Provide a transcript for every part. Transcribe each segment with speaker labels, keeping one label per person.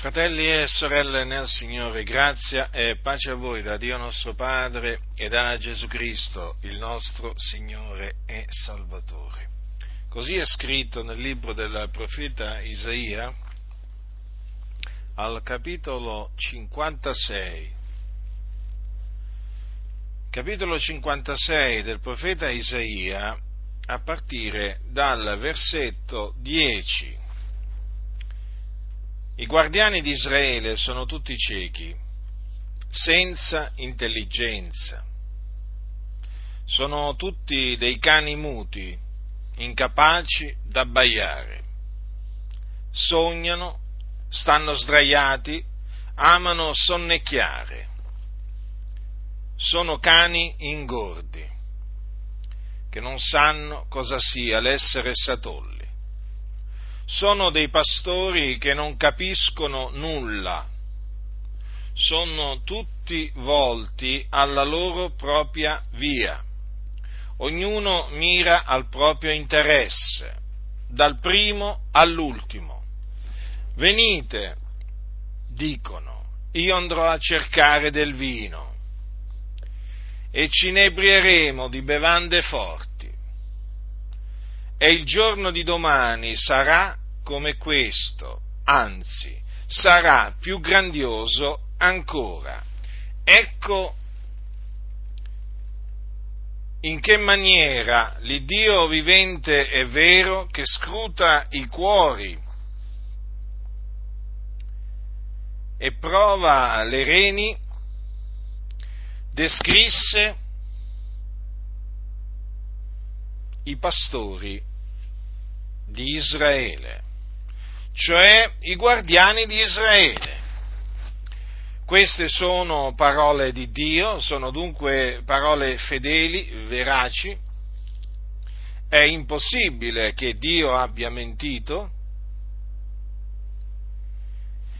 Speaker 1: Fratelli e sorelle nel Signore, grazia e pace a voi da Dio nostro Padre e da Gesù Cristo, il nostro Signore e Salvatore. Così è scritto nel libro del profeta Isaia, al capitolo 56. Capitolo 56 del profeta Isaia, a partire dal versetto 10 i guardiani di Israele sono tutti ciechi, senza intelligenza. Sono tutti dei cani muti, incapaci d'abbaiare. Sognano, stanno sdraiati, amano sonnecchiare. Sono cani ingordi, che non sanno cosa sia l'essere satolli sono dei pastori che non capiscono nulla, sono tutti volti alla loro propria via, ognuno mira al proprio interesse, dal primo all'ultimo. Venite, dicono, io andrò a cercare del vino e ci inebrieremo di bevande forti. E il giorno di domani sarà come questo, anzi sarà più grandioso ancora. Ecco in che maniera l'Iddio vivente e vero che scruta i cuori e prova le reni descrisse i pastori di Israele cioè i guardiani di Israele. Queste sono parole di Dio, sono dunque parole fedeli, veraci. È impossibile che Dio abbia mentito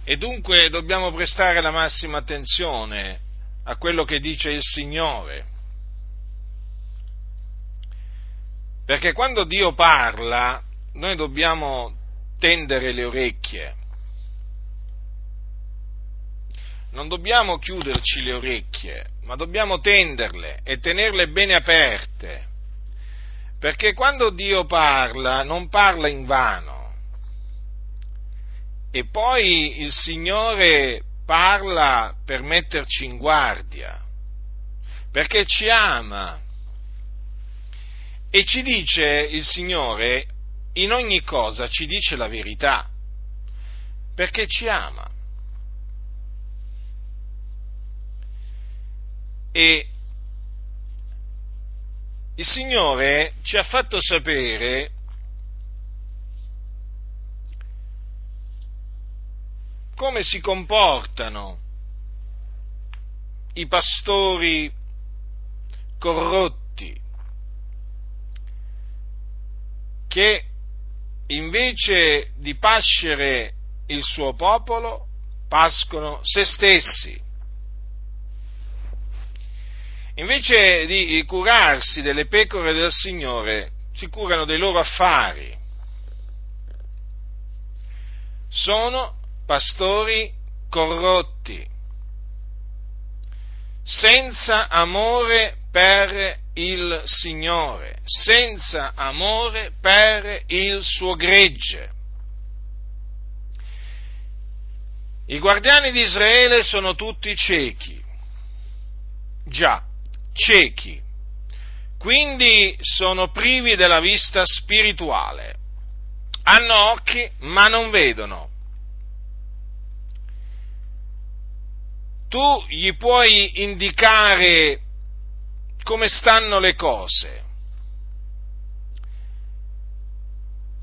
Speaker 1: e dunque dobbiamo prestare la massima attenzione a quello che dice il Signore. Perché quando Dio parla, noi dobbiamo tendere le orecchie. Non dobbiamo chiuderci le orecchie, ma dobbiamo tenderle e tenerle bene aperte, perché quando Dio parla non parla in vano. E poi il Signore parla per metterci in guardia, perché ci ama. E ci dice il Signore in ogni cosa ci dice la verità, perché ci ama. E il Signore ci ha fatto sapere come si comportano i pastori corrotti che invece di pascere il suo popolo, pascono se stessi. Invece di curarsi delle pecore del Signore, si curano dei loro affari. Sono pastori corrotti, senza amore per il Signore, senza amore per il suo gregge. I guardiani di Israele sono tutti ciechi, già, ciechi, quindi sono privi della vista spirituale, hanno occhi ma non vedono. Tu gli puoi indicare come stanno le cose.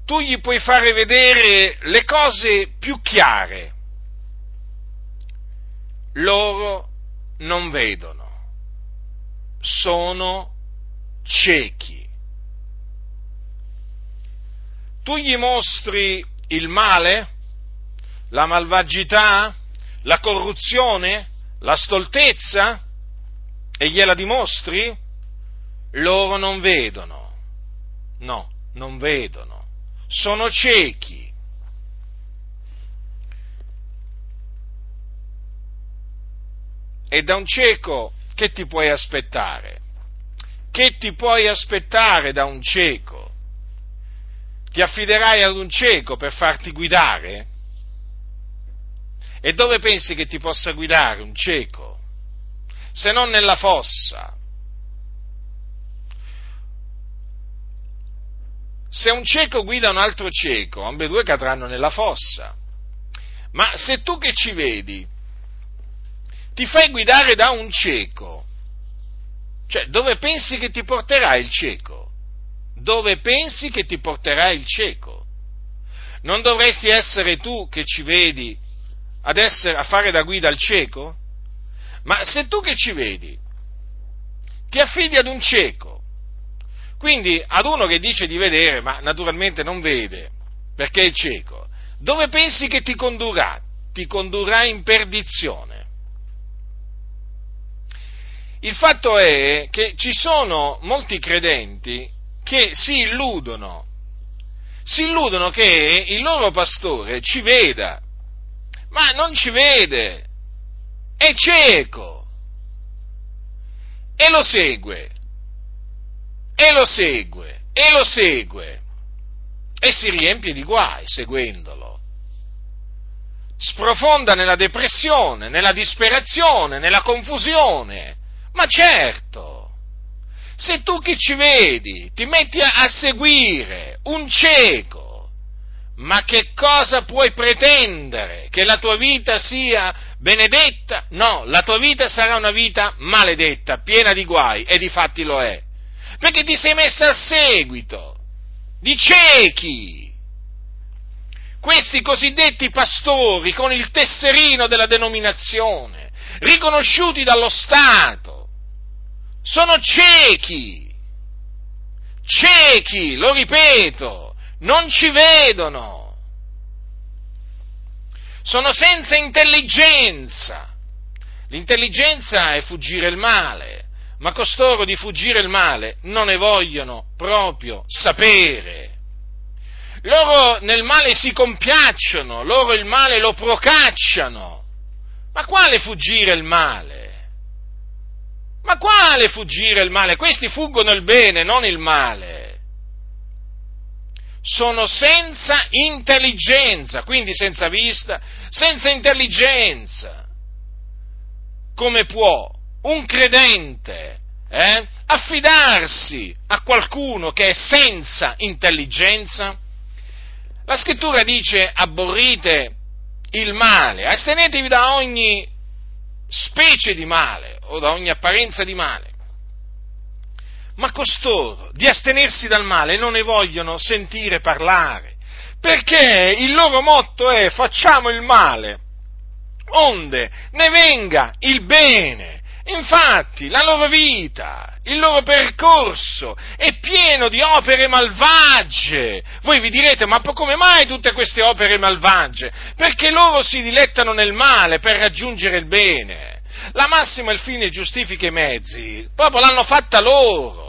Speaker 1: Tu gli puoi fare vedere le cose più chiare. Loro non vedono, sono ciechi. Tu gli mostri il male, la malvagità, la corruzione, la stoltezza, e gliela dimostri, loro non vedono. No, non vedono. Sono ciechi. E da un cieco che ti puoi aspettare? Che ti puoi aspettare da un cieco? Ti affiderai ad un cieco per farti guidare? E dove pensi che ti possa guidare un cieco? Se non nella fossa. Se un cieco guida un altro cieco, ambedue cadranno nella fossa. Ma se tu che ci vedi ti fai guidare da un cieco, cioè dove pensi che ti porterà il cieco? Dove pensi che ti porterà il cieco? Non dovresti essere tu che ci vedi ad essere, a fare da guida al cieco? Ma se tu che ci vedi ti affidi ad un cieco, quindi ad uno che dice di vedere, ma naturalmente non vede, perché è cieco, dove pensi che ti condurrà? Ti condurrà in perdizione. Il fatto è che ci sono molti credenti che si illudono, si illudono che il loro pastore ci veda, ma non ci vede, è cieco e lo segue, e lo segue, e lo segue, e si riempie di guai seguendolo. Sprofonda nella depressione, nella disperazione, nella confusione. Ma certo, se tu che ci vedi ti metti a seguire un cieco, ma che cosa puoi pretendere? Che la tua vita sia benedetta? No, la tua vita sarà una vita maledetta, piena di guai, e di fatti lo è. Perché ti sei messa a seguito di ciechi. Questi cosiddetti pastori con il tesserino della denominazione, riconosciuti dallo Stato, sono ciechi. Ciechi, lo ripeto non ci vedono, sono senza intelligenza. L'intelligenza è fuggire il male, ma costoro di fuggire il male non ne vogliono proprio sapere. Loro nel male si compiacciono, loro il male lo procacciano. Ma quale fuggire il male? Ma quale fuggire il male? Questi fuggono il bene, non il male sono senza intelligenza, quindi senza vista, senza intelligenza. Come può un credente eh, affidarsi a qualcuno che è senza intelligenza? La scrittura dice abborrite il male, astenetevi da ogni specie di male o da ogni apparenza di male ma costoro di astenersi dal male non ne vogliono sentire parlare, perché il loro motto è facciamo il male, onde ne venga il bene. Infatti la loro vita, il loro percorso è pieno di opere malvagie. Voi vi direte, ma come mai tutte queste opere malvagie? Perché loro si dilettano nel male per raggiungere il bene. La massima il fine giustifica i mezzi, proprio l'hanno fatta loro.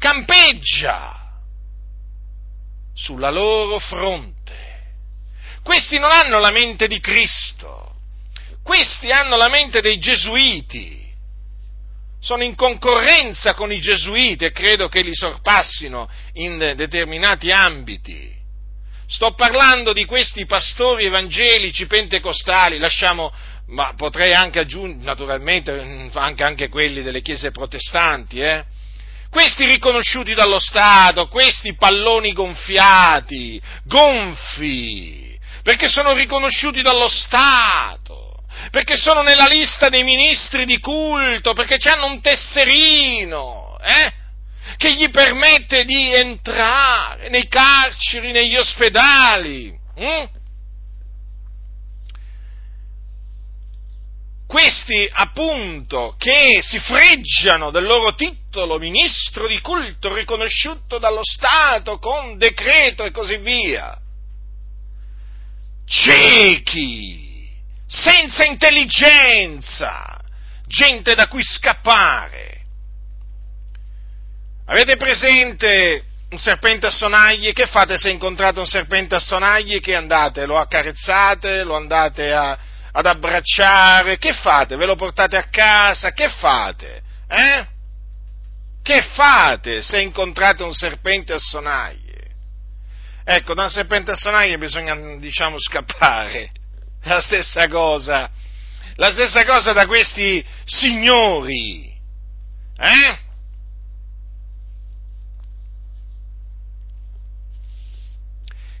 Speaker 1: Campeggia sulla loro fronte. Questi non hanno la mente di Cristo, questi hanno la mente dei gesuiti, sono in concorrenza con i gesuiti e credo che li sorpassino in determinati ambiti. Sto parlando di questi pastori evangelici pentecostali, lasciamo, ma potrei anche aggiungere, naturalmente, anche, anche quelli delle chiese protestanti, eh? Questi riconosciuti dallo Stato, questi palloni gonfiati, gonfi, perché sono riconosciuti dallo Stato, perché sono nella lista dei ministri di culto, perché hanno un tesserino, eh? che gli permette di entrare nei carceri, negli ospedali. Hm? Questi appunto che si freggiano del loro titolo ministro di culto riconosciuto dallo Stato con decreto e così via. Ciechi, senza intelligenza, gente da cui scappare. Avete presente un serpente a sonagli? Che fate se incontrate un serpente a sonagli? Che andate? Lo accarezzate? Lo andate a ad abbracciare, che fate? Ve lo portate a casa? Che fate? Eh? Che fate se incontrate un serpente a sonaglie? Ecco, da un serpente a sonaglie bisogna, diciamo, scappare. La stessa cosa, la stessa cosa da questi signori. Eh?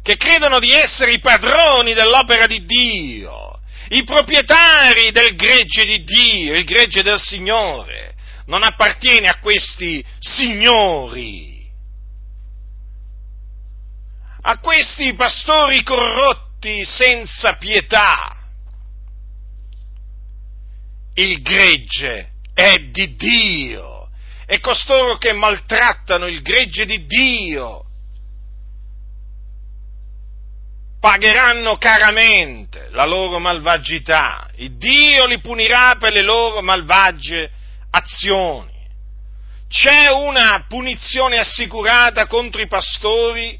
Speaker 1: che credono di essere i padroni dell'opera di Dio, i proprietari del gregge di Dio, il gregge del Signore, non appartiene a questi signori, a questi pastori corrotti senza pietà. Il gregge è di Dio e costoro che maltrattano il gregge di Dio pagheranno caramente la loro malvagità, il Dio li punirà per le loro malvagie azioni. C'è una punizione assicurata contro i pastori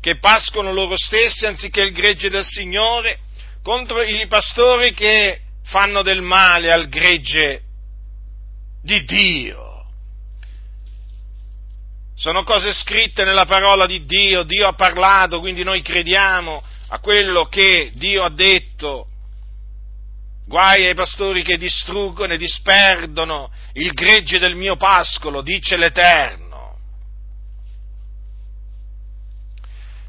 Speaker 1: che pascono loro stessi anziché il gregge del Signore, contro i pastori che fanno del male al gregge di Dio. Sono cose scritte nella parola di Dio, Dio ha parlato, quindi noi crediamo a quello che Dio ha detto. Guai ai pastori che distruggono e disperdono il gregge del mio pascolo, dice l'Eterno.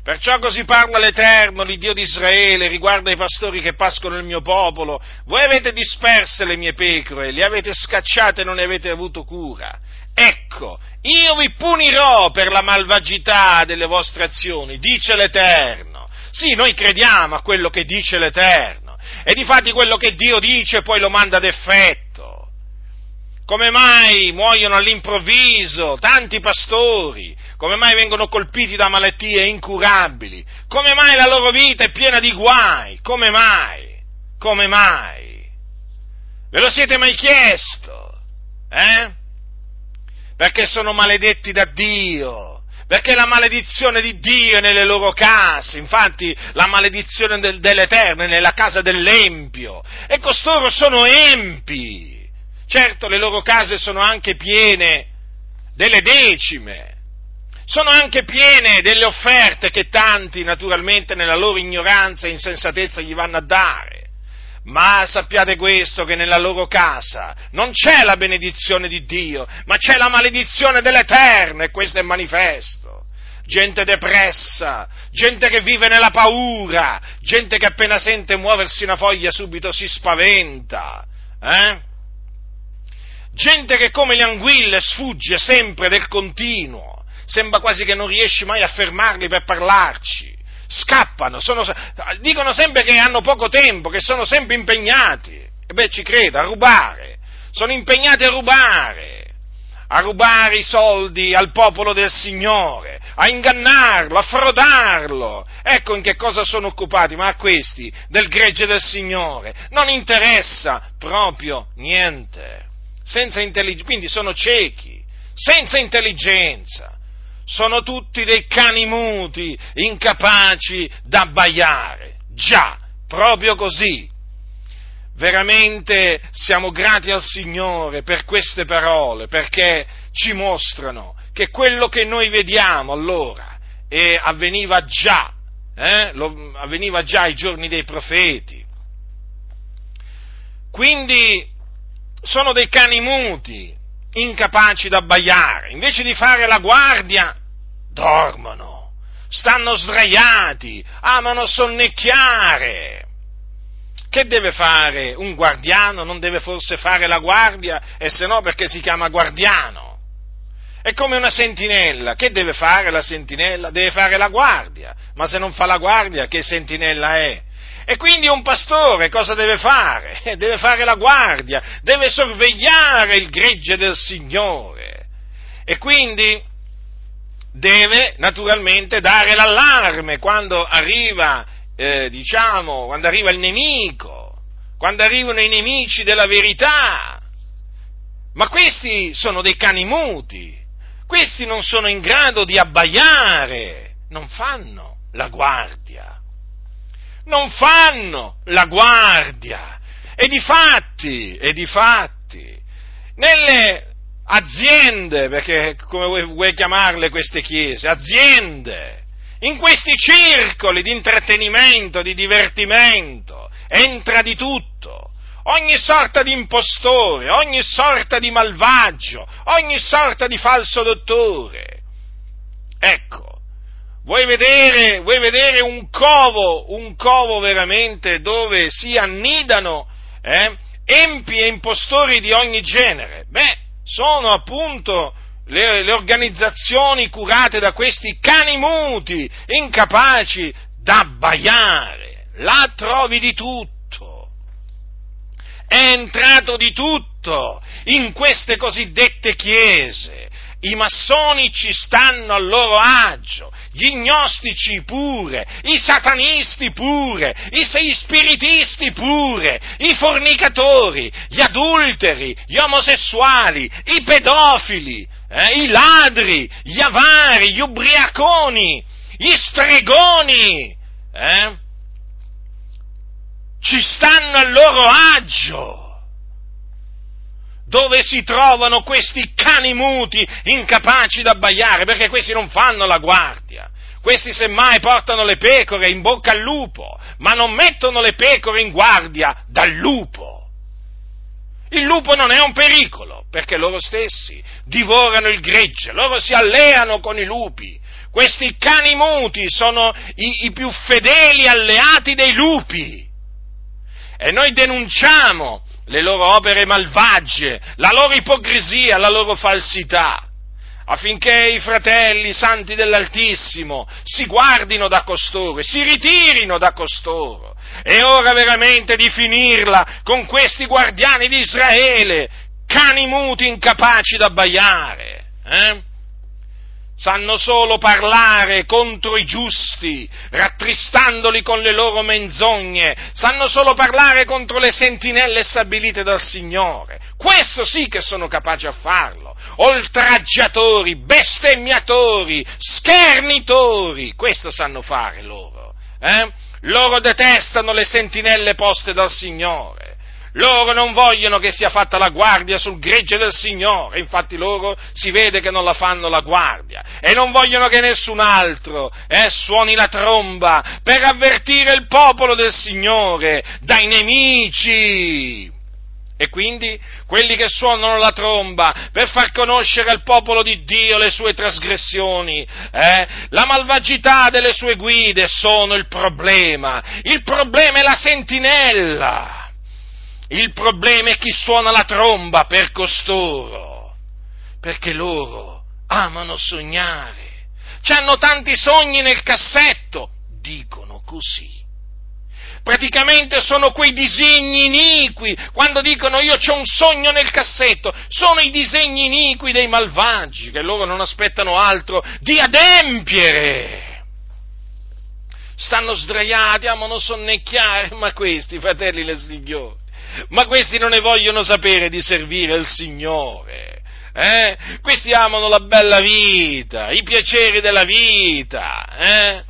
Speaker 1: Perciò così parla l'Eterno, l'Iddio di Israele, riguardo ai pastori che pascono il mio popolo. Voi avete disperse le mie pecore, le avete scacciate e non ne avete avuto cura. Ecco, io vi punirò per la malvagità delle vostre azioni, dice l'Eterno. Sì, noi crediamo a quello che dice l'Eterno. E difatti quello che Dio dice poi lo manda ad effetto. Come mai muoiono all'improvviso tanti pastori? Come mai vengono colpiti da malattie incurabili? Come mai la loro vita è piena di guai? Come mai? Come mai? Ve lo siete mai chiesto? Eh? Perché sono maledetti da Dio, perché la maledizione di Dio è nelle loro case, infatti la maledizione del, dell'Eterno è nella casa dell'Empio, e costoro sono empi. Certo, le loro case sono anche piene delle decime, sono anche piene delle offerte che tanti, naturalmente, nella loro ignoranza e insensatezza gli vanno a dare. Ma sappiate questo, che nella loro casa non c'è la benedizione di Dio, ma c'è la maledizione dell'Eterno e questo è manifesto. Gente depressa, gente che vive nella paura, gente che appena sente muoversi una foglia subito si spaventa. Eh? Gente che come le anguille sfugge sempre del continuo, sembra quasi che non riesci mai a fermarli per parlarci scappano, sono, dicono sempre che hanno poco tempo, che sono sempre impegnati. E beh, ci credo, a rubare. Sono impegnati a rubare, a rubare i soldi al popolo del Signore, a ingannarlo, a frodarlo. Ecco in che cosa sono occupati, ma a questi del gregge del Signore non interessa proprio niente. Intelligenza, quindi sono ciechi, senza intelligenza sono tutti dei cani muti, incapaci d'abbaiare. Già, proprio così. Veramente siamo grati al Signore per queste parole, perché ci mostrano che quello che noi vediamo allora eh, avveniva già, eh, lo, avveniva già ai giorni dei profeti. Quindi sono dei cani muti, incapaci d'abbaiare, invece di fare la guardia, dormono, stanno sdraiati, amano sonnecchiare. Che deve fare un guardiano? Non deve forse fare la guardia? E se no perché si chiama guardiano? È come una sentinella. Che deve fare la sentinella? Deve fare la guardia. Ma se non fa la guardia, che sentinella è? E quindi un pastore cosa deve fare? Deve fare la guardia, deve sorvegliare il gregge del Signore. E quindi deve naturalmente dare l'allarme quando arriva, eh, diciamo, quando arriva il nemico, quando arrivano i nemici della verità. Ma questi sono dei cani muti, questi non sono in grado di abbaiare, non fanno la guardia. non fanno la guardia. E di fatti, e di fatti, nelle aziende, perché come vuoi, vuoi chiamarle queste chiese, aziende, in questi circoli di intrattenimento, di divertimento, entra di tutto, ogni sorta di impostore, ogni sorta di malvagio, ogni sorta di falso dottore. Ecco, vuoi vedere, vuoi vedere un covo, un covo veramente dove si annidano eh, empi e impostori di ogni genere? Beh, sono appunto le, le organizzazioni curate da questi cani muti, incapaci d'abbaiare. Là trovi di tutto. È entrato di tutto in queste cosiddette chiese. I massoni ci stanno al loro agio, gli gnostici pure, i satanisti pure, i, spiritisti pure, i fornicatori, gli adulteri, gli omosessuali, i pedofili, eh, i ladri, gli avari, gli ubriaconi, gli stregoni, eh, ci stanno al loro agio. Dove si trovano questi cani muti incapaci d'abbaiare? Perché questi non fanno la guardia. Questi semmai portano le pecore in bocca al lupo, ma non mettono le pecore in guardia dal lupo. Il lupo non è un pericolo, perché loro stessi divorano il gregge, loro si alleano con i lupi. Questi cani muti sono i, i più fedeli alleati dei lupi. E noi denunciamo le loro opere malvagie, la loro ipocrisia, la loro falsità, affinché i fratelli santi dell'Altissimo si guardino da costoro si ritirino da costoro. È ora veramente di finirla con questi guardiani di Israele, cani muti incapaci d'abbaiare. Eh? Sanno solo parlare contro i giusti, rattristandoli con le loro menzogne, sanno solo parlare contro le sentinelle stabilite dal Signore. Questo sì che sono capaci a farlo. Oltraggiatori, bestemmiatori, schernitori, questo sanno fare loro. Eh? Loro detestano le sentinelle poste dal Signore. Loro non vogliono che sia fatta la guardia sul gregge del Signore, infatti loro si vede che non la fanno la guardia e non vogliono che nessun altro eh, suoni la tromba per avvertire il popolo del Signore dai nemici. E quindi quelli che suonano la tromba per far conoscere al popolo di Dio le sue trasgressioni, eh, la malvagità delle sue guide sono il problema. Il problema è la sentinella. Il problema è chi suona la tromba per costoro, perché loro amano sognare. C'hanno tanti sogni nel cassetto, dicono così. Praticamente sono quei disegni iniqui, quando dicono io ho un sogno nel cassetto, sono i disegni iniqui dei malvagi, che loro non aspettano altro di adempiere stanno sdraiati, amano sonnecchiare, ma questi, fratelli del Signore, ma questi non ne vogliono sapere di servire il Signore. Eh? Questi amano la bella vita, i piaceri della vita. Eh?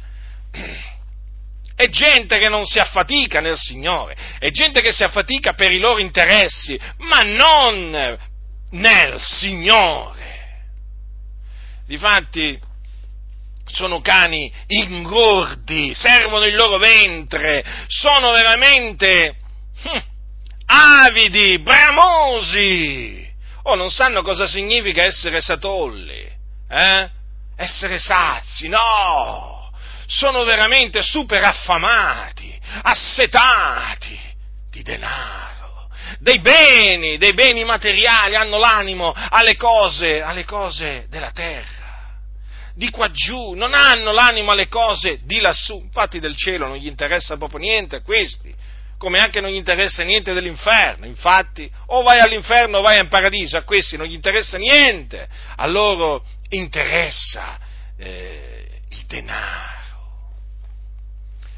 Speaker 1: È gente che non si affatica nel Signore, è gente che si affatica per i loro interessi, ma non nel Signore. Difatti, sono cani ingordi, servono il loro ventre, sono veramente hm, avidi, bramosi. Oh, non sanno cosa significa essere satolli, eh? Essere sazi, no! Sono veramente super affamati, assetati di denaro, dei beni, dei beni materiali, hanno l'animo alle cose, alle cose della terra di qua giù, non hanno l'animo alle cose di lassù, infatti del cielo non gli interessa proprio niente a questi, come anche non gli interessa niente dell'inferno, infatti o vai all'inferno o vai in paradiso, a questi non gli interessa niente, a loro interessa eh, il denaro.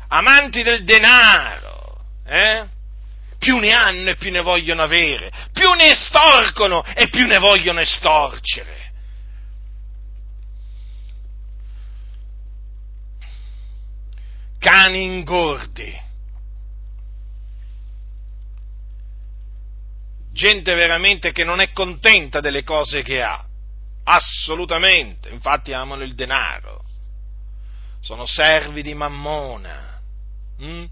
Speaker 1: Amanti del denaro, eh? più ne hanno e più ne vogliono avere, più ne estorcono e più ne vogliono estorcere. cani ingordi. Gente veramente che non è contenta delle cose che ha, assolutamente, infatti amano il denaro, sono servi di mammona. Mm?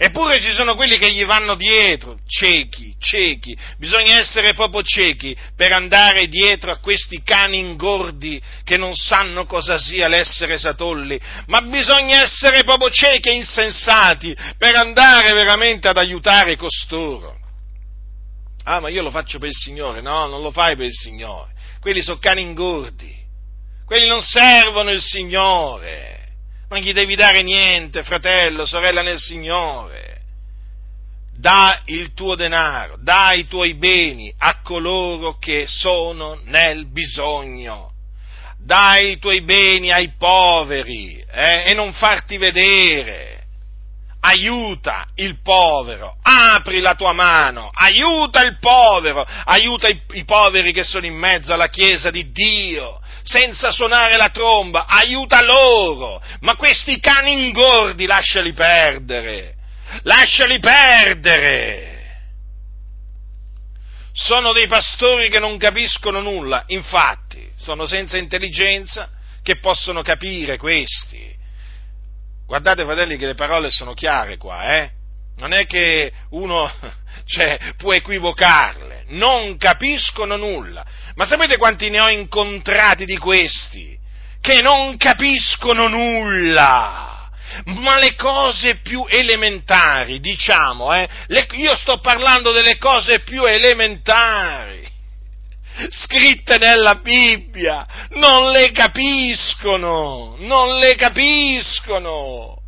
Speaker 1: Eppure ci sono quelli che gli vanno dietro, ciechi, ciechi. Bisogna essere proprio ciechi per andare dietro a questi cani ingordi che non sanno cosa sia l'essere satolli, ma bisogna essere proprio ciechi e insensati per andare veramente ad aiutare costoro. Ah, ma io lo faccio per il Signore. No, non lo fai per il Signore. Quelli sono cani ingordi. Quelli non servono il Signore non gli devi dare niente, fratello, sorella nel Signore. Da il tuo denaro, da i tuoi beni a coloro che sono nel bisogno. Dai i tuoi beni ai poveri eh, e non farti vedere. Aiuta il povero, apri la tua mano, aiuta il povero, aiuta i, i poveri che sono in mezzo alla Chiesa di Dio, senza suonare la tromba, aiuta loro, ma questi cani ingordi lasciali perdere, lasciali perdere. Sono dei pastori che non capiscono nulla, infatti, sono senza intelligenza che possono capire questi. Guardate, fratelli, che le parole sono chiare qua, eh? Non è che uno cioè, può equivocarle, non capiscono nulla. Ma sapete quanti ne ho incontrati di questi? Che non capiscono nulla! Ma le cose più elementari, diciamo, eh? Le, io sto parlando delle cose più elementari, scritte nella Bibbia, non le capiscono, non le capiscono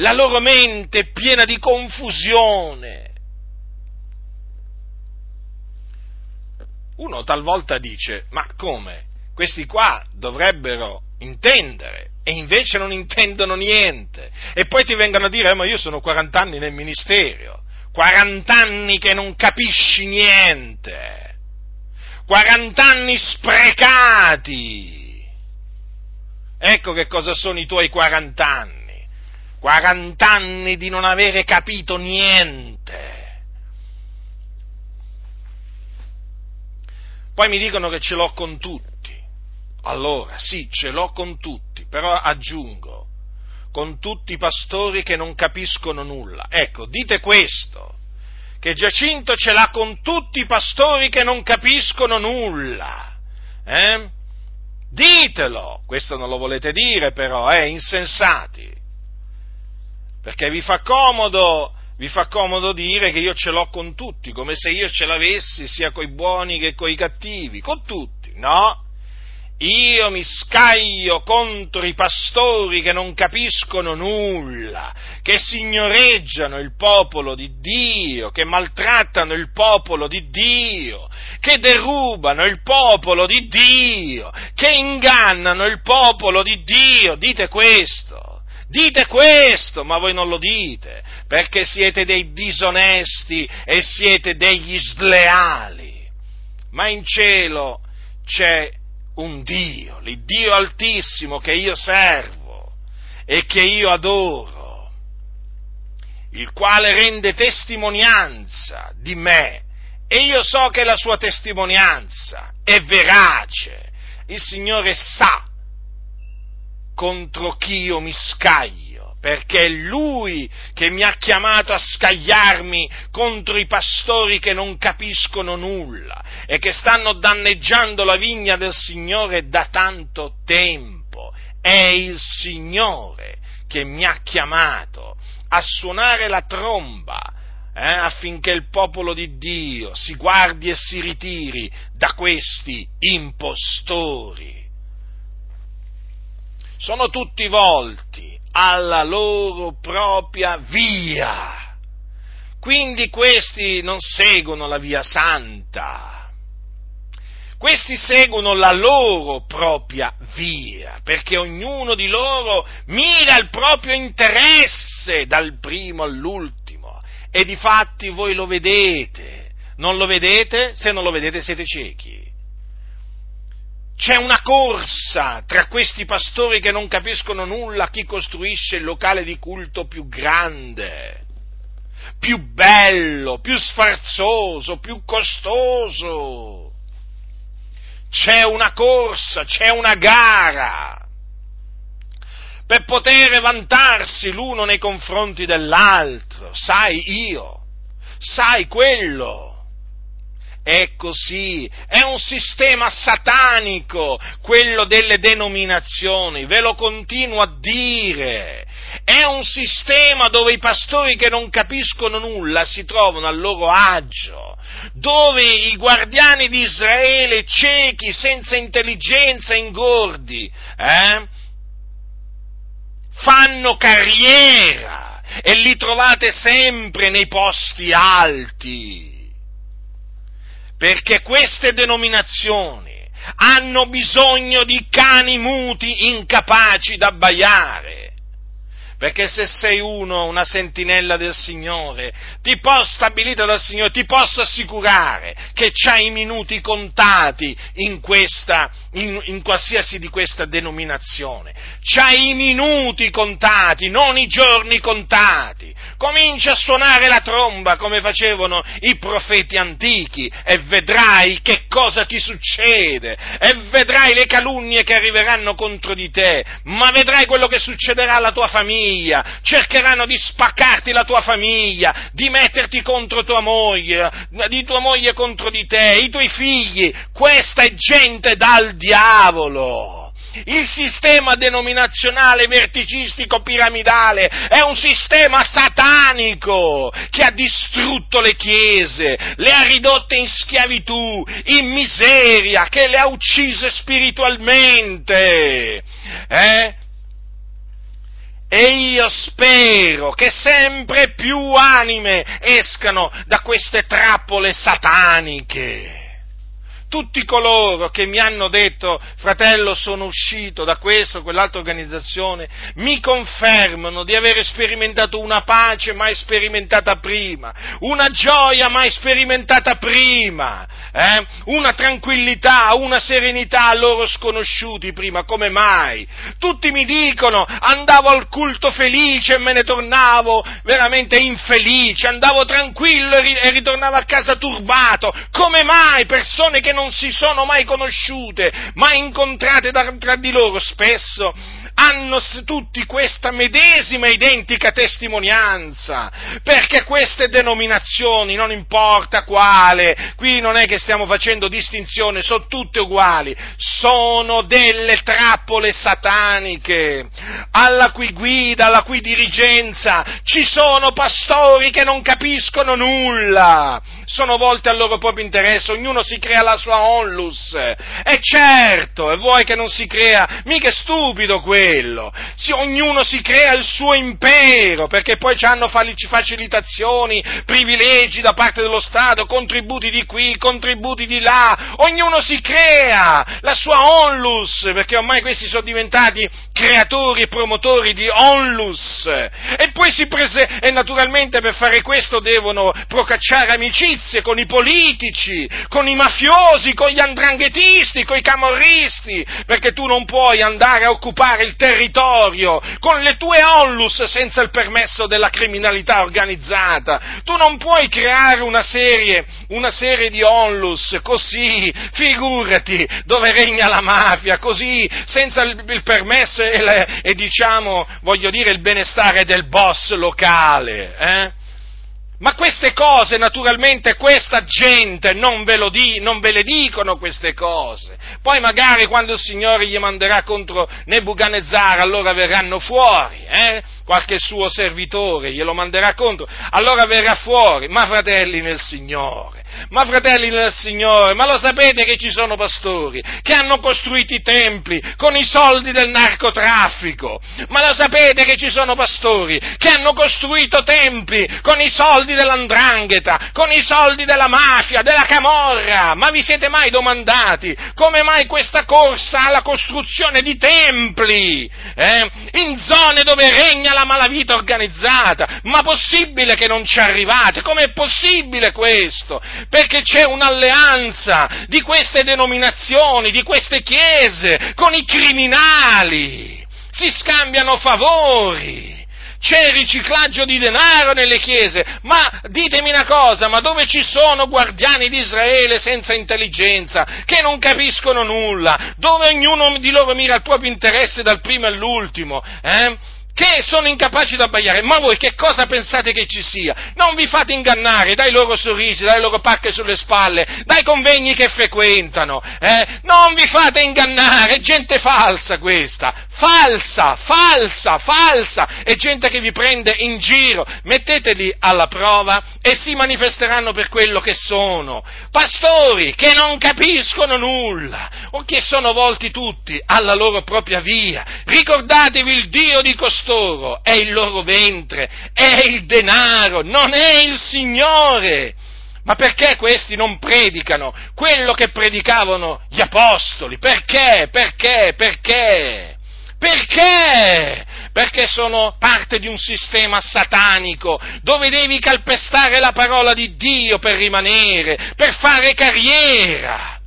Speaker 1: la loro mente è piena di confusione. Uno talvolta dice, ma come? Questi qua dovrebbero intendere e invece non intendono niente. E poi ti vengono a dire, eh, ma io sono 40 anni nel ministero, 40 anni che non capisci niente, 40 anni sprecati. Ecco che cosa sono i tuoi 40 anni 40 anni di non avere capito niente. Poi mi dicono che ce l'ho con tutti. Allora, sì, ce l'ho con tutti, però aggiungo, con tutti i pastori che non capiscono nulla. Ecco, dite questo, che Giacinto ce l'ha con tutti i pastori che non capiscono nulla. Eh? Ditelo, questo non lo volete dire però, eh, insensati perché vi fa comodo, vi fa comodo dire che io ce l'ho con tutti, come se io ce l'avessi sia coi buoni che coi cattivi, con tutti, no? Io mi scaglio contro i pastori che non capiscono nulla, che signoreggiano il popolo di Dio, che maltrattano il popolo di Dio, che derubano il popolo di Dio, che ingannano il popolo di Dio. Dite questo. Dite questo, ma voi non lo dite, perché siete dei disonesti e siete degli sleali. Ma in cielo c'è un Dio, l'Iddio Altissimo che io servo e che io adoro, il quale rende testimonianza di me e io so che la sua testimonianza è verace. Il Signore sa contro chi io mi scaglio, perché è Lui che mi ha chiamato a scagliarmi contro i pastori che non capiscono nulla e che stanno danneggiando la vigna del Signore da tanto tempo. È il Signore che mi ha chiamato a suonare la tromba eh, affinché il popolo di Dio si guardi e si ritiri da questi impostori sono tutti volti alla loro propria via. Quindi questi non seguono la via santa, questi seguono la loro propria via, perché ognuno di loro mira il proprio interesse dal primo all'ultimo. E di fatti voi lo vedete, non lo vedete? Se non lo vedete siete ciechi c'è una corsa tra questi pastori che non capiscono nulla chi costruisce il locale di culto più grande, più bello, più sfarzoso, più costoso. C'è una corsa, c'è una gara per poter vantarsi l'uno nei confronti dell'altro. Sai io, sai quello. È così, è un sistema satanico quello delle denominazioni, ve lo continuo a dire. È un sistema dove i pastori che non capiscono nulla si trovano al loro agio, dove i guardiani di Israele ciechi, senza intelligenza, ingordi, eh? fanno carriera e li trovate sempre nei posti alti. Perché queste denominazioni hanno bisogno di cani muti incapaci d'abbaiare perché se sei uno, una sentinella del Signore, ti posso, stabilita dal Signore, ti posso assicurare che c'hai i minuti contati in questa, in, in qualsiasi di questa denominazione. C'hai i minuti contati, non i giorni contati. Comincia a suonare la tromba come facevano i profeti antichi e vedrai che cosa ti succede e vedrai le calunnie che arriveranno contro di te, ma vedrai quello che succederà alla tua famiglia cercheranno di spaccarti la tua famiglia, di metterti contro tua moglie, di tua moglie contro di te, i tuoi figli. Questa è gente dal diavolo. Il sistema denominazionale verticistico piramidale è un sistema satanico che ha distrutto le chiese, le ha ridotte in schiavitù, in miseria, che le ha uccise spiritualmente. Eh? E io spero che sempre più anime escano da queste trappole sataniche tutti coloro che mi hanno detto, fratello, sono uscito da questa o quell'altra organizzazione, mi confermano di aver sperimentato una pace mai sperimentata prima, una gioia mai sperimentata prima, eh? una tranquillità, una serenità a loro sconosciuti prima, come mai? Tutti mi dicono, andavo al culto felice e me ne tornavo veramente infelice, andavo tranquillo e ritornavo a casa turbato, come mai persone che non si sono mai conosciute, mai incontrate da, tra di loro, spesso hanno tutti questa medesima identica testimonianza, perché queste denominazioni, non importa quale, qui non è che stiamo facendo distinzione, sono tutte uguali, sono delle trappole sataniche, alla cui guida, alla cui dirigenza ci sono pastori che non capiscono nulla, sono volte al loro proprio interesse, ognuno si crea la sua onlus, e certo, e vuoi che non si crea, mica è stupido quello, si, ognuno si crea il suo impero, perché poi hanno facilitazioni, privilegi da parte dello Stato, contributi di qui, contributi di là, ognuno si crea la sua onlus, perché ormai questi sono diventati creatori e promotori di onlus, e poi si prese, e naturalmente per fare questo devono procacciare amicizie, amicizie con i politici, con i mafiosi, con gli andranghetisti, con i camorristi, perché tu non puoi andare a occupare il territorio con le tue onlus senza il permesso della criminalità organizzata. Tu non puoi creare una serie, una serie di onlus così, figurati, dove regna la mafia, così, senza il, il permesso e, le, e, diciamo, voglio dire, il benestare del boss locale. Eh? Ma queste cose, naturalmente, questa gente non ve, di, non ve, le dicono queste cose. Poi magari quando il Signore gli manderà contro Nebuchadnezzar, allora verranno fuori, eh? qualche suo servitore glielo manderà contro, allora verrà fuori. Ma fratelli nel Signore, ma fratelli del Signore, ma lo sapete che ci sono pastori che hanno costruito i templi con i soldi del narcotraffico? Ma lo sapete che ci sono pastori che hanno costruito templi con i soldi dell'andrangheta, con i soldi della mafia, della camorra? Ma vi siete mai domandati come mai questa corsa alla costruzione di templi eh? in zone dove regna la malavita organizzata. Ma possibile che non ci arrivate? Com'è possibile questo? Perché c'è un'alleanza di queste denominazioni, di queste chiese, con i criminali. Si scambiano favori c'è riciclaggio di denaro nelle chiese, ma ditemi una cosa, ma dove ci sono guardiani di Israele senza intelligenza, che non capiscono nulla, dove ognuno di loro mira il proprio interesse dal primo all'ultimo, eh? Che sono incapaci di abbagliare. Ma voi che cosa pensate che ci sia? Non vi fate ingannare dai loro sorrisi, dalle loro pacche sulle spalle, dai convegni che frequentano. Eh? Non vi fate ingannare, è gente falsa questa, falsa, falsa, falsa, è gente che vi prende in giro. Metteteli alla prova e si manifesteranno per quello che sono. Pastori che non capiscono nulla o che sono volti tutti alla loro propria via. Ricordatevi il Dio di costoro costoro è il loro ventre, è il denaro, non è il Signore. Ma perché questi non predicano quello che predicavano gli apostoli? Perché? Perché? Perché? Perché? Perché sono parte di un sistema satanico dove devi calpestare la parola di Dio per rimanere, per fare carriera.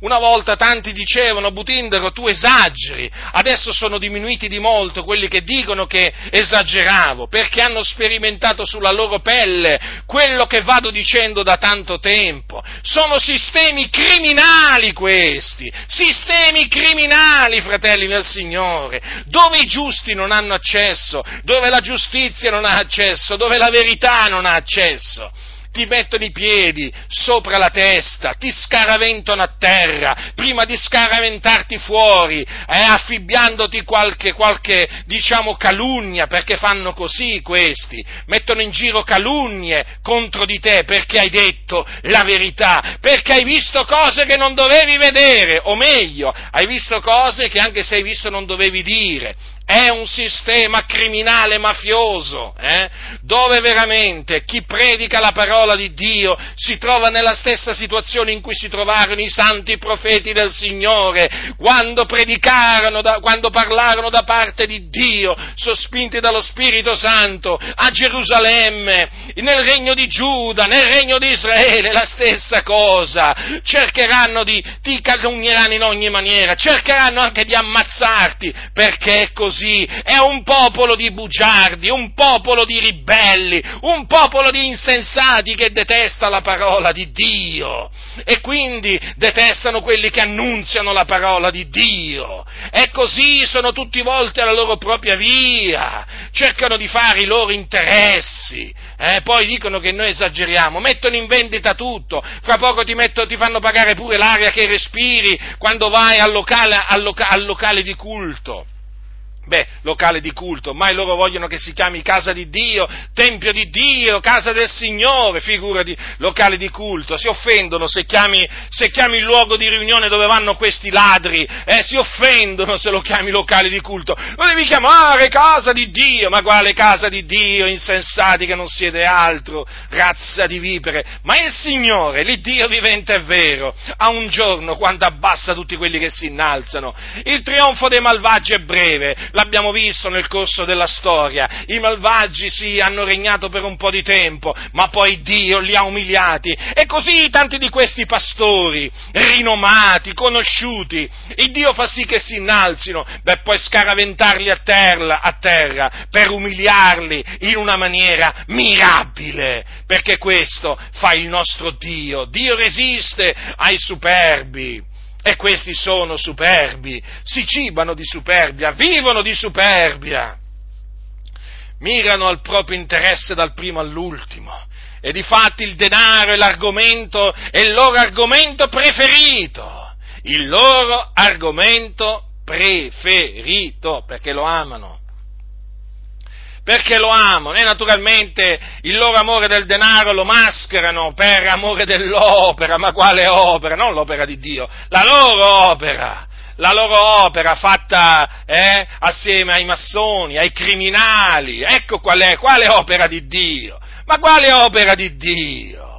Speaker 1: Una volta tanti dicevano, Butindero, tu esageri, adesso sono diminuiti di molto quelli che dicono che esageravo, perché hanno sperimentato sulla loro pelle quello che vado dicendo da tanto tempo. Sono sistemi criminali questi, sistemi criminali, fratelli del Signore, dove i giusti non hanno accesso, dove la giustizia non ha accesso, dove la verità non ha accesso ti mettono i piedi sopra la testa, ti scaraventano a terra, prima di scaraventarti fuori, eh, affibbiandoti qualche, qualche, diciamo, calunnia, perché fanno così questi, mettono in giro calunnie contro di te perché hai detto la verità, perché hai visto cose che non dovevi vedere, o meglio, hai visto cose che anche se hai visto non dovevi dire, è un sistema criminale mafioso, eh? dove veramente chi predica la parola di Dio si trova nella stessa situazione in cui si trovarono i santi profeti del Signore, quando predicarono, da, quando parlarono da parte di Dio, sospinti dallo Spirito Santo, a Gerusalemme, nel regno di Giuda, nel regno di Israele, la stessa cosa, cercheranno di, ti calunnieranno in ogni maniera, cercheranno anche di ammazzarti, perché è così così, è un popolo di bugiardi, un popolo di ribelli, un popolo di insensati che detesta la parola di Dio. E quindi detestano quelli che annunziano la parola di Dio. E così sono tutti volti alla loro propria via, cercano di fare i loro interessi, eh, poi dicono che noi esageriamo, mettono in vendita tutto, fra poco ti, metto, ti fanno pagare pure l'aria che respiri quando vai al locale, al loca, al locale di culto beh, locale di culto, mai loro vogliono che si chiami casa di Dio, tempio di Dio, casa del Signore, figura di locale di culto, si offendono se chiami, se chiami il luogo di riunione dove vanno questi ladri, eh, si offendono se lo chiami locale di culto, lo devi chiamare casa di Dio, ma quale casa di Dio, insensati che non siete altro, razza di vipere, ma il Signore, l'Iddio vivente è vero, a un giorno quando abbassa tutti quelli che si innalzano, il trionfo dei malvagi è breve, l'abbiamo visto nel corso della storia, i malvagi sì hanno regnato per un po' di tempo, ma poi Dio li ha umiliati. E così tanti di questi pastori, rinomati, conosciuti, il Dio fa sì che si innalzino per poi scaraventarli a terra, a terra per umiliarli in una maniera mirabile, perché questo fa il nostro Dio, Dio resiste ai superbi. E questi sono superbi, si cibano di superbia, vivono di superbia, mirano al proprio interesse dal primo all'ultimo. E difatti il denaro è l'argomento, è il loro argomento preferito, il loro argomento preferito, perché lo amano perché lo amano e naturalmente il loro amore del denaro lo mascherano per amore dell'opera, ma quale opera? Non l'opera di Dio, la loro opera, la loro opera fatta eh, assieme ai massoni, ai criminali, ecco qual è, quale opera di Dio, ma quale opera di Dio?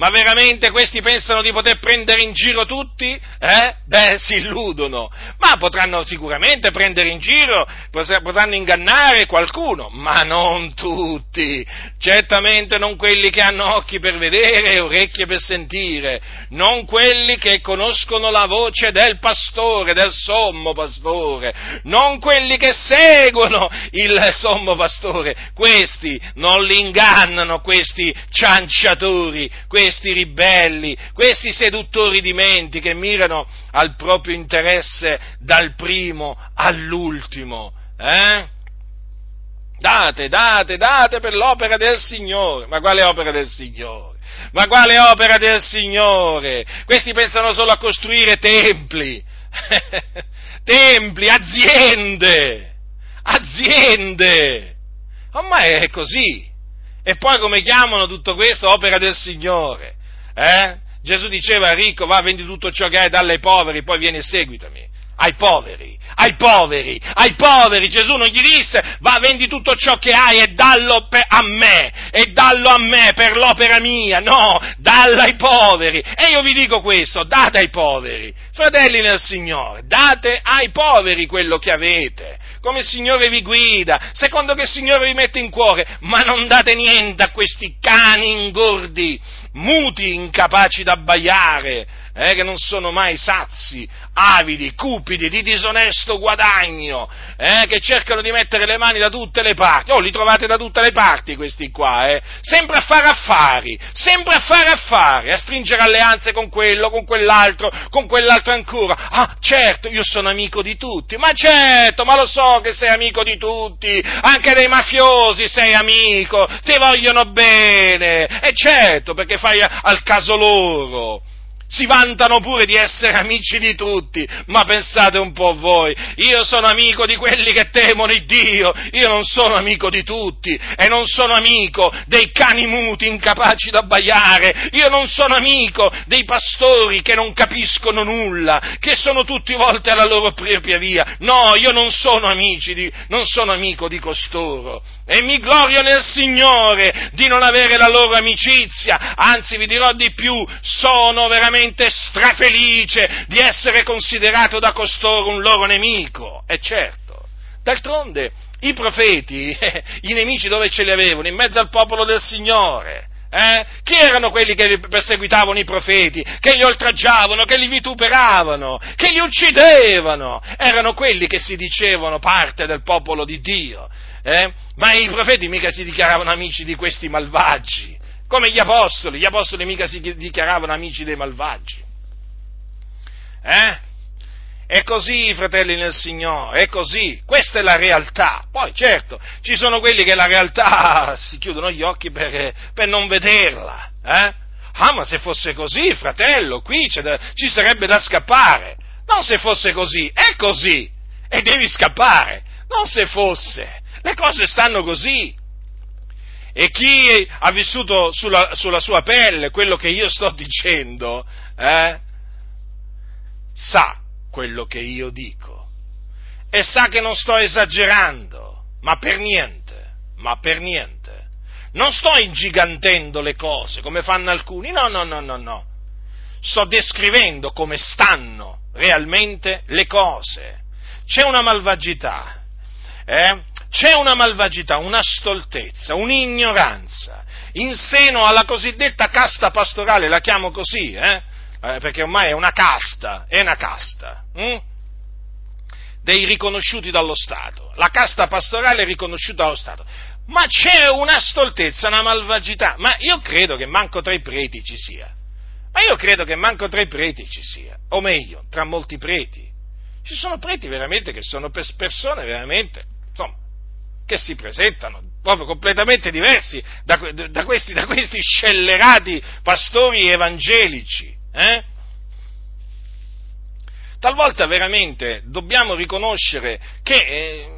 Speaker 1: Ma veramente questi pensano di poter prendere in giro tutti? Eh? Beh, si illudono. Ma potranno sicuramente prendere in giro, potranno ingannare qualcuno, ma non tutti. Certamente non quelli che hanno occhi per vedere e orecchie per sentire, non quelli che conoscono la voce del pastore, del sommo pastore, non quelli che seguono il sommo pastore. Questi non li ingannano, questi cianciatori, questi questi ribelli, questi seduttori di menti che mirano al proprio interesse dal primo all'ultimo. Eh? Date, date, date per l'opera del Signore. Ma quale opera del Signore? Ma quale opera del Signore? Questi pensano solo a costruire templi, templi, aziende, aziende. Ormai è così. E poi come chiamano tutto questo? Opera del Signore. Eh? Gesù diceva ricco, va, vendi tutto ciò che hai, dalle ai poveri, poi vieni e seguitami. Ai poveri, ai poveri, ai poveri. Gesù non gli disse, va, vendi tutto ciò che hai e dallo a me, e dallo a me per l'opera mia. No, dallo ai poveri. E io vi dico questo, date ai poveri. Fratelli nel Signore, date ai poveri quello che avete come il Signore vi guida, secondo che il Signore vi mette in cuore, ma non date niente a questi cani ingordi, muti, incapaci d'abbaiare, eh, che non sono mai sazi, avidi, cupidi, di disonesto guadagno, eh, che cercano di mettere le mani da tutte le parti. Oh, li trovate da tutte le parti questi qua, eh? sempre a fare affari, sempre a fare affari, a stringere alleanze con quello, con quell'altro, con quell'altro ancora. Ah, certo, io sono amico di tutti, ma certo, ma lo so che sei amico di tutti, anche dei mafiosi sei amico, ti vogliono bene, e certo, perché fai al caso loro si vantano pure di essere amici di tutti, ma pensate un po' voi, io sono amico di quelli che temono il Dio, io non sono amico di tutti e non sono amico dei cani muti incapaci d'abbaiare, io non sono amico dei pastori che non capiscono nulla, che sono tutti volti alla loro propria via, no, io non sono, amici di, non sono amico di costoro e mi glorio nel Signore di non avere la loro amicizia, anzi vi dirò di più, sono veramente strafelice di essere considerato da costoro un loro nemico. E certo, d'altronde i profeti, i nemici dove ce li avevano? In mezzo al popolo del Signore. Eh? Chi erano quelli che perseguitavano i profeti, che li oltraggiavano, che li vituperavano, che li uccidevano? Erano quelli che si dicevano parte del popolo di Dio. Eh? Ma i profeti mica si dichiaravano amici di questi malvagi come gli apostoli, gli apostoli mica si dichiaravano amici dei malvagi. Eh? È così, fratelli nel Signore, è così, questa è la realtà. Poi certo, ci sono quelli che la realtà si chiudono gli occhi per, per non vederla. Eh? Ah, ma se fosse così, fratello, qui da, ci sarebbe da scappare. Non se fosse così, è così. E devi scappare. Non se fosse. Le cose stanno così. E chi ha vissuto sulla, sulla sua pelle quello che io sto dicendo, eh, sa quello che io dico. E sa che non sto esagerando, ma per niente, ma per niente. Non sto ingigantendo le cose come fanno alcuni, no, no, no, no, no. Sto descrivendo come stanno realmente le cose. C'è una malvagità, eh? C'è una malvagità, una stoltezza, un'ignoranza in seno alla cosiddetta casta pastorale, la chiamo così, eh? Eh, perché ormai è una casta, è una casta, hm? dei riconosciuti dallo Stato. La casta pastorale è riconosciuta dallo Stato. Ma c'è una stoltezza, una malvagità, ma io credo che manco tra i preti ci sia. Ma io credo che manco tra i preti ci sia, o meglio, tra molti preti. Ci sono preti veramente che sono persone veramente, che si presentano proprio completamente diversi da, da, questi, da questi, scellerati pastori evangelici. Eh? Talvolta veramente dobbiamo riconoscere che eh,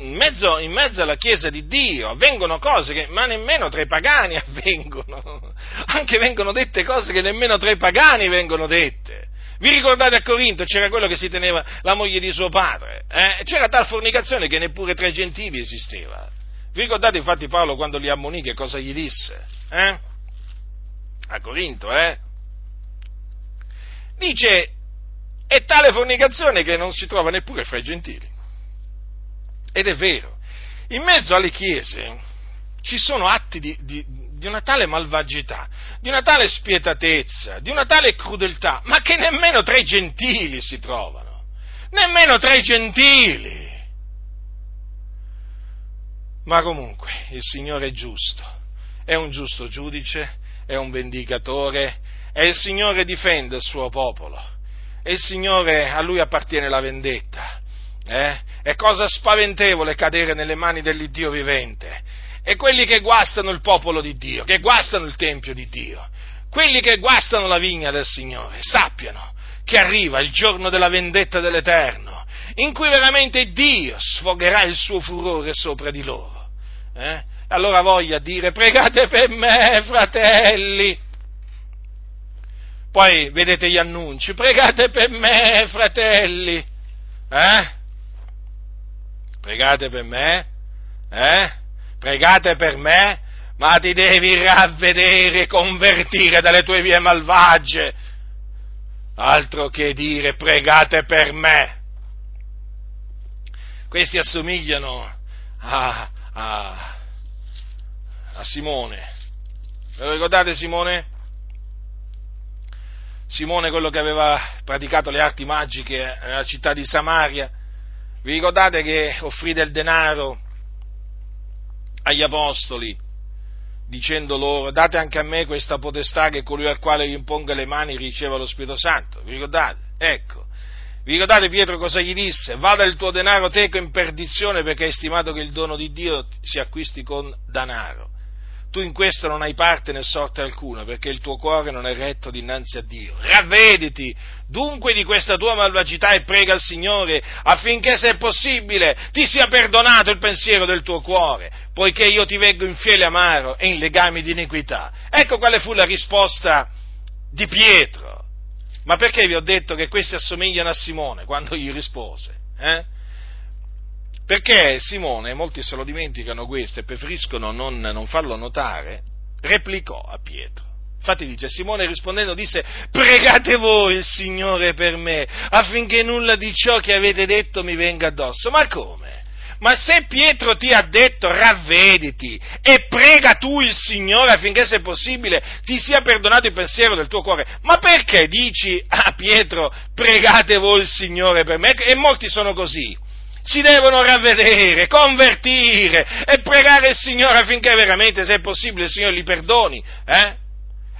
Speaker 1: in, mezzo, in mezzo, alla Chiesa di Dio avvengono cose che ma nemmeno tra i pagani avvengono, anche vengono dette cose che nemmeno tra i pagani vengono dette. Vi ricordate a Corinto c'era quello che si teneva la moglie di suo padre? Eh? C'era tal fornicazione che neppure tra i gentili esisteva. Vi ricordate infatti Paolo quando li ammonì che cosa gli disse? Eh? a Corinto, eh? Dice, è tale fornicazione che non si trova neppure fra i gentili. Ed è vero, in mezzo alle chiese ci sono atti di, di, di una tale malvagità, di una tale spietatezza, di una tale crudeltà, ma che nemmeno tra i gentili si trovano, nemmeno tra i gentili. Ma comunque il Signore è giusto, è un giusto giudice, è un vendicatore, e il Signore difende il suo popolo, e il Signore a lui appartiene la vendetta. Eh? È cosa spaventevole cadere nelle mani dell'Iddio vivente. E quelli che guastano il popolo di Dio, che guastano il Tempio di Dio, quelli che guastano la vigna del Signore, sappiano che arriva il giorno della vendetta dell'Eterno, in cui veramente Dio sfogherà il suo furore sopra di loro eh? allora voglia dire pregate per me, fratelli. Poi vedete gli annunci, pregate per me, fratelli. Eh? Pregate per me? Eh? Pregate per me? Ma ti devi ravvedere, convertire dalle tue vie malvagie. Altro che dire pregate per me. Questi assomigliano a, a, a Simone. Ve lo ricordate Simone? Simone, quello che aveva praticato le arti magiche nella città di Samaria. Vi ricordate che offrì del denaro agli apostoli, dicendo loro, date anche a me questa potestà che colui al quale vi imponga le mani riceva lo Spirito Santo. Vi ricordate? Ecco, vi ricordate Pietro cosa gli disse? Vada il tuo denaro teco in perdizione perché hai stimato che il dono di Dio si acquisti con denaro. Tu in questo non hai parte né sorte alcuna perché il tuo cuore non è retto dinanzi a Dio. Ravvediti dunque di questa tua malvagità e prega al Signore affinché se è possibile ti sia perdonato il pensiero del tuo cuore, poiché io ti veggo in fiele amaro e in legami di iniquità. Ecco quale fu la risposta di Pietro. Ma perché vi ho detto che questi assomigliano a Simone quando gli rispose? Eh? Perché Simone, molti se lo dimenticano questo e preferiscono non, non farlo notare, replicò a Pietro. Infatti dice, Simone rispondendo disse, pregate voi il Signore per me, affinché nulla di ciò che avete detto mi venga addosso. Ma come? Ma se Pietro ti ha detto ravvediti e prega tu il Signore affinché se possibile ti sia perdonato il pensiero del tuo cuore, ma perché dici a Pietro pregate voi il Signore per me? E molti sono così. Si devono ravvedere, convertire e pregare il Signore affinché veramente, se è possibile, il Signore li perdoni. Eh?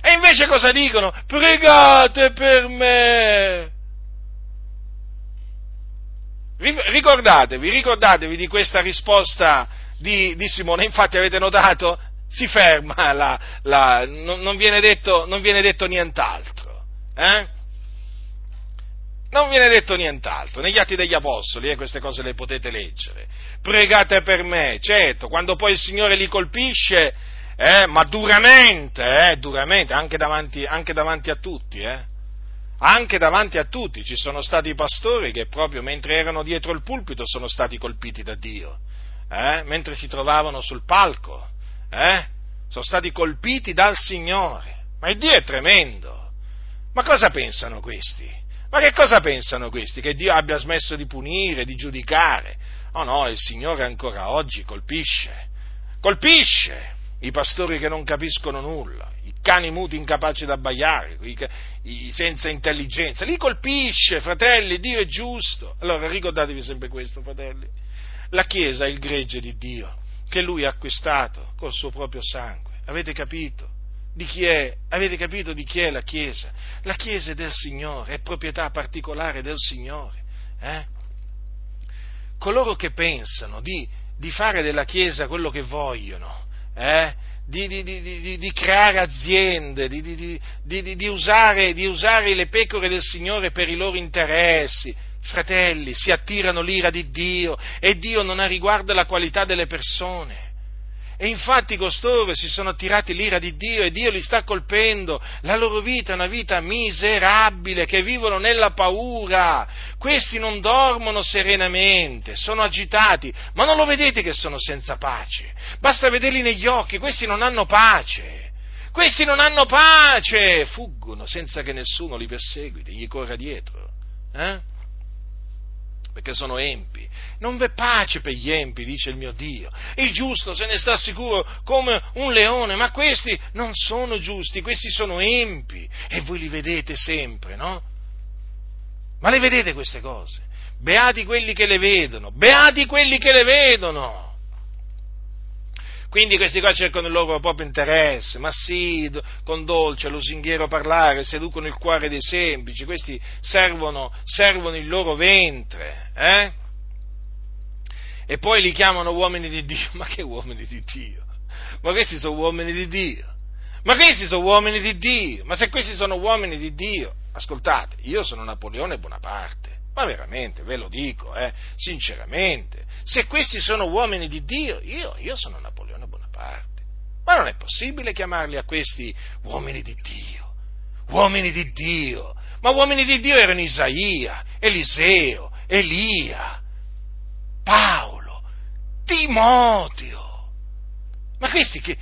Speaker 1: E invece cosa dicono? Pregate per me. Ricordatevi, ricordatevi di questa risposta di, di Simone, infatti avete notato, si ferma, la, la, non, non, viene detto, non, viene detto, nient'altro. Eh? Non viene detto nient'altro, negli atti degli Apostoli eh, queste cose le potete leggere. Pregate per me, certo, quando poi il Signore li colpisce, eh, ma duramente, eh, duramente, anche davanti, anche davanti a tutti, eh anche davanti a tutti ci sono stati pastori che proprio mentre erano dietro il pulpito sono stati colpiti da Dio, eh? mentre si trovavano sul palco, eh? sono stati colpiti dal Signore. Ma il Dio è tremendo. Ma cosa pensano questi? Ma che cosa pensano questi? Che Dio abbia smesso di punire, di giudicare? Oh no, il Signore ancora oggi colpisce, colpische i pastori che non capiscono nulla, i cani muti incapaci da abbaiare, i, i, senza intelligenza, li colpisce, fratelli, Dio è giusto. Allora ricordatevi sempre questo, fratelli, la Chiesa è il gregge di Dio, che Lui ha acquistato col suo proprio sangue, avete capito? Di chi è? Avete capito di chi è la Chiesa? La Chiesa è del Signore, è proprietà particolare del Signore. Eh? Coloro che pensano di, di fare della Chiesa quello che vogliono, eh? di, di, di, creare aziende, usare, di usare le pecore del Signore per i loro interessi. Fratelli, si attirano l'ira di Dio e Dio non ha riguardo alla qualità delle persone. E infatti costoro si sono attirati l'ira di Dio e Dio li sta colpendo. La loro vita è una vita miserabile, che vivono nella paura. Questi non dormono serenamente, sono agitati, ma non lo vedete che sono senza pace. Basta vederli negli occhi, questi non hanno pace. questi non hanno pace, fuggono senza che nessuno li perseguiti, gli corra dietro, eh? Perché sono empi. Non v'è pace per gli empi, dice il mio Dio. Il giusto se ne sta sicuro come un leone, ma questi non sono giusti, questi sono empi e voi li vedete sempre, no? Ma le vedete queste cose? Beati quelli che le vedono, beati quelli che le vedono. Quindi questi qua cercano il loro proprio interesse, ma sì, con dolce, lusinghiero parlare, seducono il cuore dei semplici, questi servono, servono il loro ventre, eh? E poi li chiamano uomini di Dio, ma che uomini di Dio? Ma questi sono uomini di Dio, ma questi sono uomini di Dio, ma se questi sono uomini di Dio, ascoltate, io sono Napoleone Bonaparte, ma veramente, ve lo dico, eh, sinceramente, se questi sono uomini di Dio, io, io sono Napoleone parte. Ma non è possibile chiamarli a questi uomini di Dio, uomini di Dio, ma uomini di Dio erano Isaia, Eliseo, Elia, Paolo, Timoteo. Ma questi, che,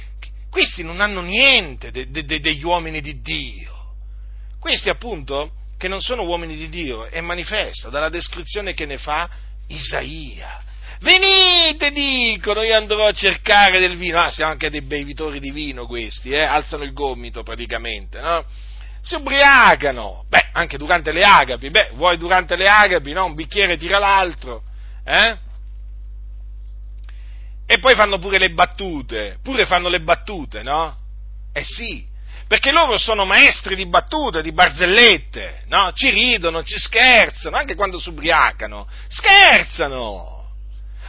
Speaker 1: questi non hanno niente de, de, de, degli uomini di Dio. Questi appunto, che non sono uomini di Dio, è manifesto dalla descrizione che ne fa Isaia. Venite, dicono, io andrò a cercare del vino. Ah, siamo anche dei bevitori di vino questi, eh? Alzano il gomito praticamente, no? Si ubriacano, beh, anche durante le agapi, beh, vuoi durante le agapi, no? Un bicchiere tira l'altro, eh? E poi fanno pure le battute, pure fanno le battute, no? Eh sì, perché loro sono maestri di battute, di barzellette, no? Ci ridono, ci scherzano, anche quando si ubriacano, scherzano!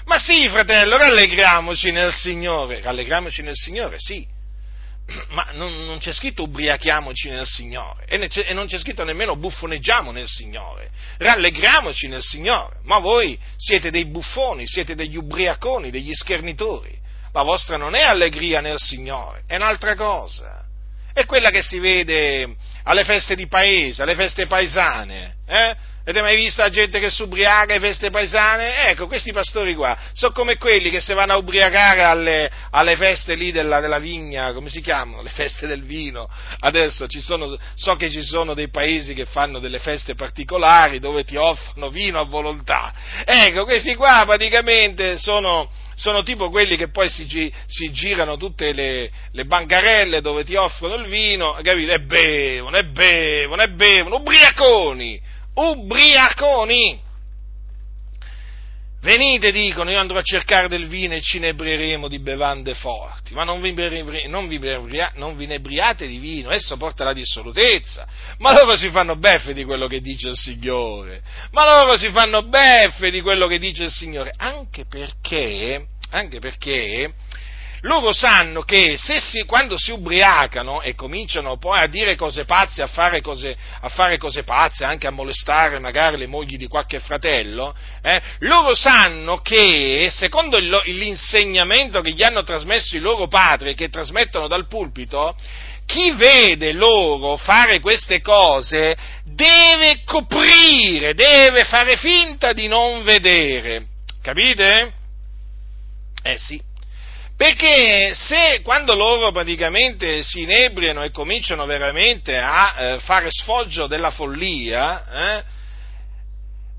Speaker 1: Ma sì, fratello, rallegriamoci nel Signore. Rallegriamoci nel Signore, sì. Ma non, non c'è scritto ubriachiamoci nel Signore e, e, non c'è scritto nemmeno buffoneggiamo nel Signore. Rallegriamoci nel Signore. Ma voi siete dei buffoni, siete degli ubriaconi, degli schernitori. La vostra non è allegria nel Signore, è un'altra cosa. È quella che si vede alle feste di paese, alle feste paesane. Eh? Avete mai visto la gente che si ubriaca alle feste paesane? Ecco, questi pastori qua sono come quelli che si vanno a ubriacare alle, alle feste lì della, della, vigna, come si chiamano? Le feste del vino. Adesso sono, so che ci sono dei paesi che fanno delle feste particolari dove ti offrono vino a volontà. Ecco, questi qua praticamente sono, sono tipo quelli che poi si, si girano tutte le, le, bancarelle dove ti offrono il vino, capite? E bevono, e bevono, e bevono, ubriaconi! Ubriaconi. Venite, dicono, io andrò a cercare del vino e ci inebrieremo di bevande forti, ma non vi, non, vi, non vi inebriate di vino, esso porta la dissolutezza. Ma loro si fanno beffe di quello che dice il Signore, ma loro si fanno beffe di quello che dice il Signore, anche perché, anche perché loro sanno che si, quando si ubriacano e cominciano poi a dire cose pazze, a fare cose, a fare cose pazze, anche a molestare magari le mogli di qualche fratello, eh, loro sanno che, secondo il, l'insegnamento che gli hanno trasmesso i loro padri, che trasmettono dal pulpito, chi vede loro fare queste cose deve coprire, deve fare finta di non vedere. Capite? Eh sì. Perché se quando loro praticamente si inebriano e cominciano veramente a eh, fare sfoggio della follia, eh,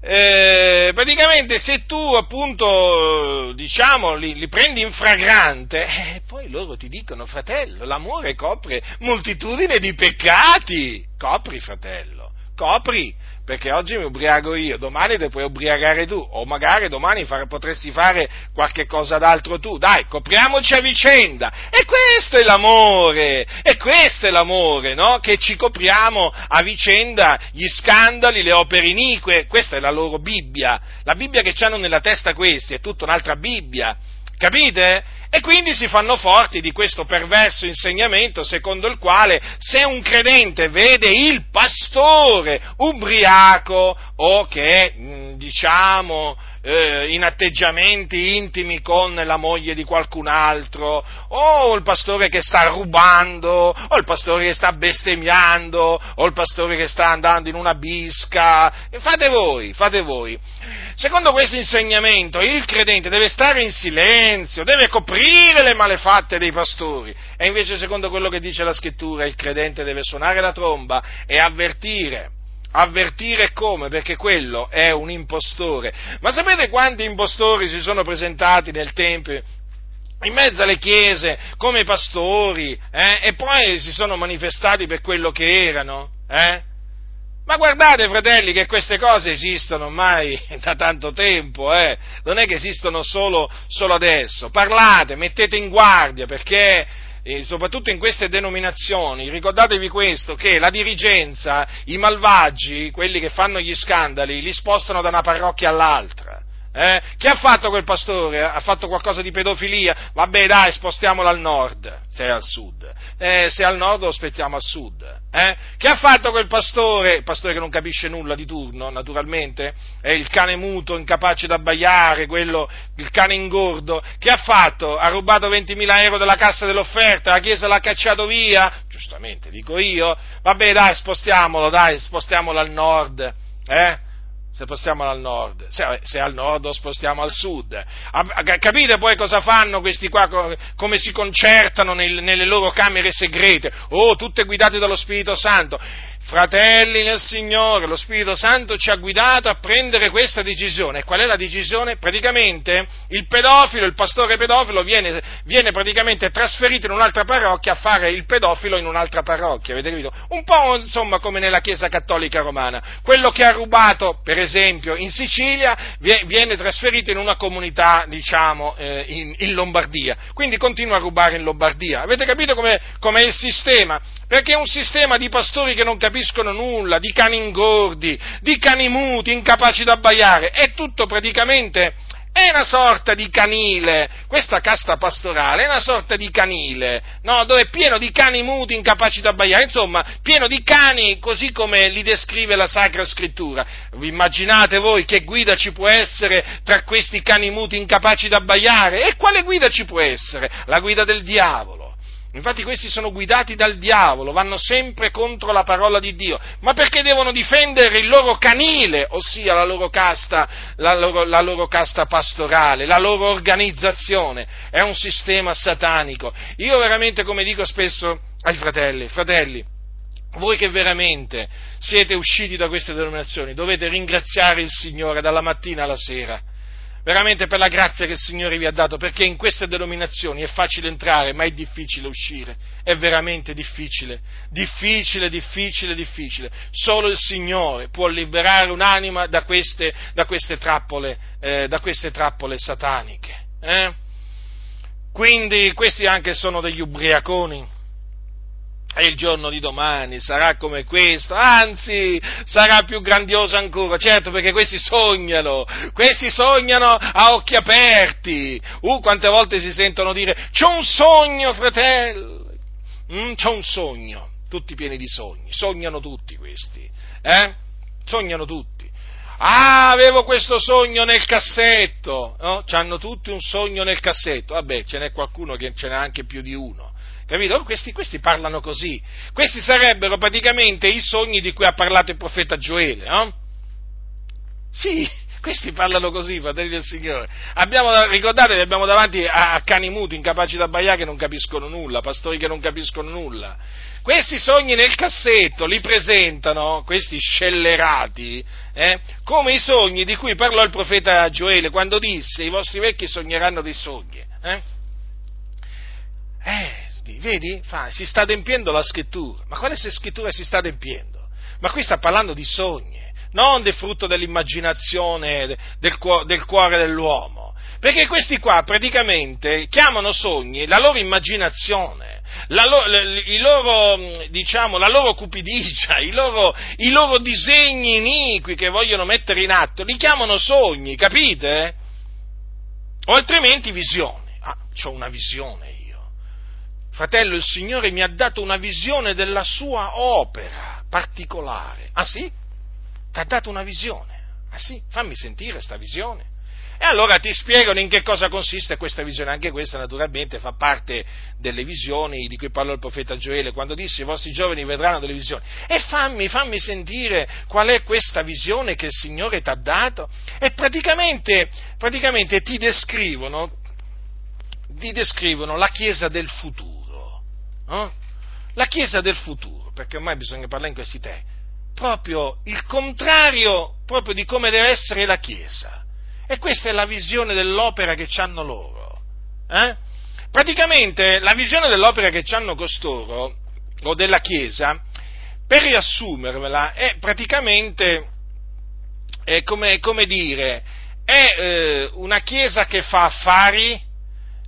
Speaker 1: eh, praticamente se tu appunto diciamo li, li prendi in fragrante, eh, poi loro ti dicono fratello, l'amore copre moltitudine di peccati, copri fratello, copri, perché oggi mi ubriaco io, domani ti puoi ubriacare tu, o magari domani fare, potresti fare qualche cosa d'altro tu, dai, copriamoci a vicenda, e questo è l'amore, e questo è l'amore, no? Che ci copriamo a vicenda gli scandali, le opere inique, questa è la loro Bibbia, la Bibbia che hanno nella testa questi, è tutta un'altra Bibbia, capite? E quindi si fanno forti di questo perverso insegnamento secondo il quale se un credente vede il pastore ubriaco o che, mm, diciamo, eh, in atteggiamenti intimi con la moglie di qualcun altro, o il pastore che sta rubando, o il pastore che sta bestemmiando, o il pastore che sta andando in una bisca, fate voi, fate voi. secondo questo insegnamento il credente deve stare in silenzio, deve coprire le malefatte dei pastori e invece secondo quello che dice la scrittura il credente deve suonare la tromba e avvertire. Avvertire come? Perché quello è un impostore. Ma sapete quanti impostori si sono presentati nel Tempio in mezzo alle chiese come pastori eh? e poi si sono manifestati per quello che erano? Eh? Ma guardate, fratelli, che queste cose esistono ormai da tanto tempo, eh? non è che esistono solo, solo adesso. Parlate, mettete in guardia, perché eh, soprattutto in queste denominazioni, ricordatevi questo, che la dirigenza, i malvagi, quelli che fanno gli scandali, li spostano da una parrocchia all'altra. Eh? Che ha fatto quel pastore? Ha fatto qualcosa di pedofilia? Vabbè dai, spostiamolo al nord, se è al sud. Eh, se è al nord lo aspettiamo al sud. Eh? Che ha fatto quel pastore? Il pastore che non capisce nulla di turno, naturalmente? È il cane muto, incapace d'abbaiare, quello, il cane ingordo. Che ha fatto? Ha rubato 20.000 euro della cassa dell'offerta, la chiesa l'ha cacciato via? Giustamente, dico io. Vabbè dai, spostiamolo, dai, spostiamolo al nord. Eh? Se spostiamo al nord, se, se, al nord spostiamo al sud. Capite poi cosa fanno questi qua, come si concertano nel, nelle loro camere segrete? Oh, tutte guidate dallo Spirito Santo. Fratelli nel Signore, lo Spirito Santo ci ha guidato a prendere questa decisione. Qual è la decisione? Praticamente il pedofilo, il pastore pedofilo viene, viene praticamente trasferito in un'altra parrocchia a fare il pedofilo in un'altra parrocchia, avete capito? Un po' insomma come nella Chiesa Cattolica Romana. Quello che ha rubato, per esempio, in Sicilia viene trasferito in una comunità, diciamo, eh, in, in, Lombardia. Quindi continua a rubare in Lombardia. Avete capito com'è, com'è il sistema? Perché è un sistema di pastori che non capiscono nulla, di cani ingordi, di cani muti, incapaci da abbaiare, è tutto praticamente, è una sorta di canile, questa casta pastorale è una sorta di canile, no? dove è pieno di cani muti, incapaci da abbaiare, insomma, pieno di cani così come li descrive la Sacra Scrittura. Vi immaginate voi che guida ci può essere tra questi cani muti, incapaci da abbaiare? E quale guida ci può essere? La guida del diavolo. Infatti questi sono guidati dal diavolo, vanno sempre contro la parola di Dio, ma perché devono difendere il loro canile, ossia la loro casta, la loro, la loro casta pastorale, la loro organizzazione. È un sistema satanico. Io veramente, come dico spesso ai fratelli, fratelli, voi che veramente siete usciti da queste denominazioni, dovete ringraziare il Signore dalla mattina alla sera veramente per la grazia che il Signore vi ha dato, perché in queste denominazioni è facile entrare, ma è difficile uscire, è veramente difficile, difficile, difficile, difficile. Solo il Signore può liberare un'anima da queste, da queste, trappole, eh, da queste trappole, sataniche. Eh? Quindi questi anche sono degli ubriaconi e il giorno di domani sarà come questo, anzi sarà più grandioso ancora, certo perché questi sognano, questi sognano a occhi aperti, uh, quante volte si sentono dire c'ho un sogno fratello, mm, c'ho un sogno, tutti pieni di sogni, sognano tutti questi, eh? sognano tutti. Ah, avevo questo sogno nel cassetto, no? C'hanno tutti un sogno nel cassetto, vabbè, ce n'è qualcuno che ce n'ha anche più di uno Capito? Questi, questi, parlano così. Questi sarebbero praticamente i sogni di cui ha parlato il profeta Gioele, no? Sì, questi parlano così, fratelli del Signore. Abbiamo, ricordatevi, abbiamo davanti a, a cani muti, incapaci da abbaiare, che non capiscono nulla, pastori che non capiscono nulla. Questi sogni nel cassetto li presentano, questi scellerati, eh, come i sogni di cui parlò il profeta Gioele quando disse i vostri vecchi sogneranno dei sogni. Eh? eh fatti, vedi? Fa, si sta adempiendo la scrittura. Ma quale scrittura si sta adempiendo? Ma qui sta parlando di sogni, non del frutto dell'immaginazione del, del cuore dell'uomo. Perché questi qua praticamente chiamano sogni la loro immaginazione, la, loro, loro, diciamo, la loro cupidigia, i loro, i loro, disegni iniqui che vogliono mettere in atto, li chiamano sogni, capite? O altrimenti visioni. Ah, ho una visione Fratello, il Signore mi ha dato una visione della sua opera particolare. Ah sì? Ti ha dato una visione? Ah sì? Fammi sentire questa visione. E allora ti spiegano in che cosa consiste questa visione. Anche questa naturalmente fa parte delle visioni di cui parlò il profeta Gioele quando disse i vostri giovani vedranno delle visioni. E fammi, fammi sentire qual è questa visione che il Signore ti ha dato. E praticamente, praticamente ti, descrivono, ti descrivono la Chiesa del futuro. No? La Chiesa del futuro, perché ormai bisogna parlare in questi termini. Proprio il contrario proprio di come deve essere la Chiesa e questa è la visione dell'opera che hanno loro. Eh? Praticamente la visione dell'opera che hanno costoro, o della Chiesa, per riassumervela, è praticamente, è come, come, dire, è eh, una Chiesa che fa affari,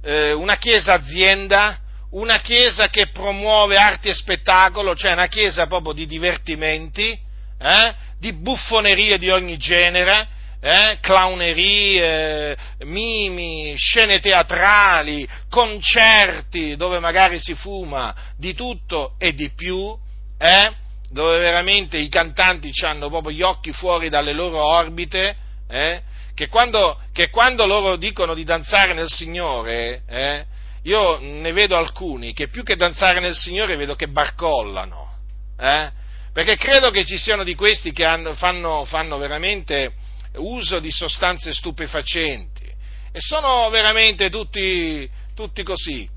Speaker 1: eh, una Chiesa azienda, una Chiesa che promuove arti e spettacolo, cioè una Chiesa proprio di divertimenti, eh, di buffonerie di ogni genere, eh, clownerie, mimi, scene teatrali, concerti dove magari si fuma di tutto e di più, eh, dove veramente i cantanti hanno proprio gli occhi fuori dalle loro orbite, eh, che, quando, che, quando, loro dicono di danzare nel Signore, eh, io ne vedo alcuni che più che danzare nel Signore vedo che barcollano, eh, perché credo che ci siano di questi che hanno, fanno, fanno veramente uso di sostanze stupefacenti e sono veramente tutti, tutti così,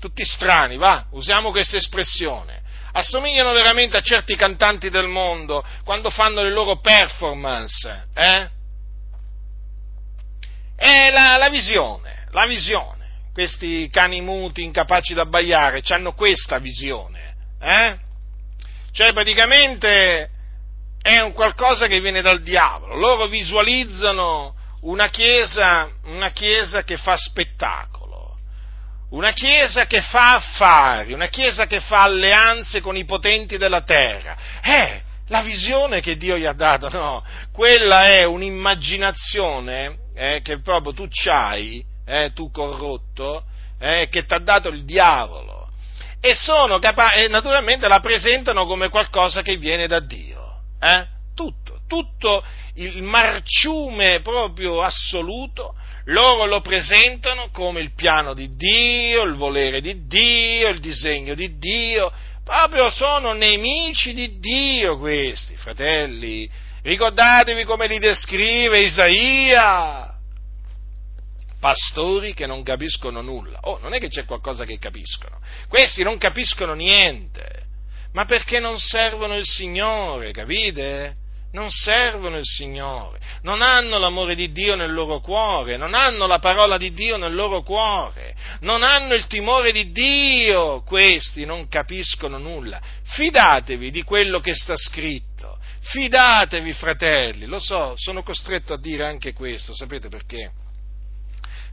Speaker 1: tutti strani, va, usiamo questa espressione. Assomigliano veramente a certi cantanti del mondo quando fanno le loro performance, eh? È la, la visione, la visione. Questi cani muti, incapaci da abbaiare, hanno questa visione, eh? Cioè praticamente è un qualcosa che viene dal diavolo. Loro visualizzano una chiesa, una chiesa che fa spettacolo, una chiesa che fa affari, una chiesa che fa alleanze con i potenti della terra. È la visione che Dio gli ha dato, no, quella è un'immaginazione eh, che proprio tu c'hai, eh, tu corrotto, eh, che ti ha dato il diavolo. E sono capaci, naturalmente la presentano come qualcosa che viene da Dio eh? tutto, tutto il marciume proprio assoluto, loro lo presentano come il piano di Dio, il volere di Dio, il disegno di Dio, proprio sono nemici di Dio questi, fratelli. Ricordatevi come li descrive Isaia. Pastori che non capiscono nulla. Oh, non è che c'è qualcosa che capiscono. Questi non capiscono niente ma perché non servono il Signore, capite? Non servono il Signore, non hanno l'amore di Dio nel loro cuore, non hanno la parola di Dio nel loro cuore, non hanno il timore di Dio, questi non capiscono nulla. Fidatevi di quello che sta scritto, fidatevi fratelli, lo so, sono costretto a dire anche questo, sapete perché?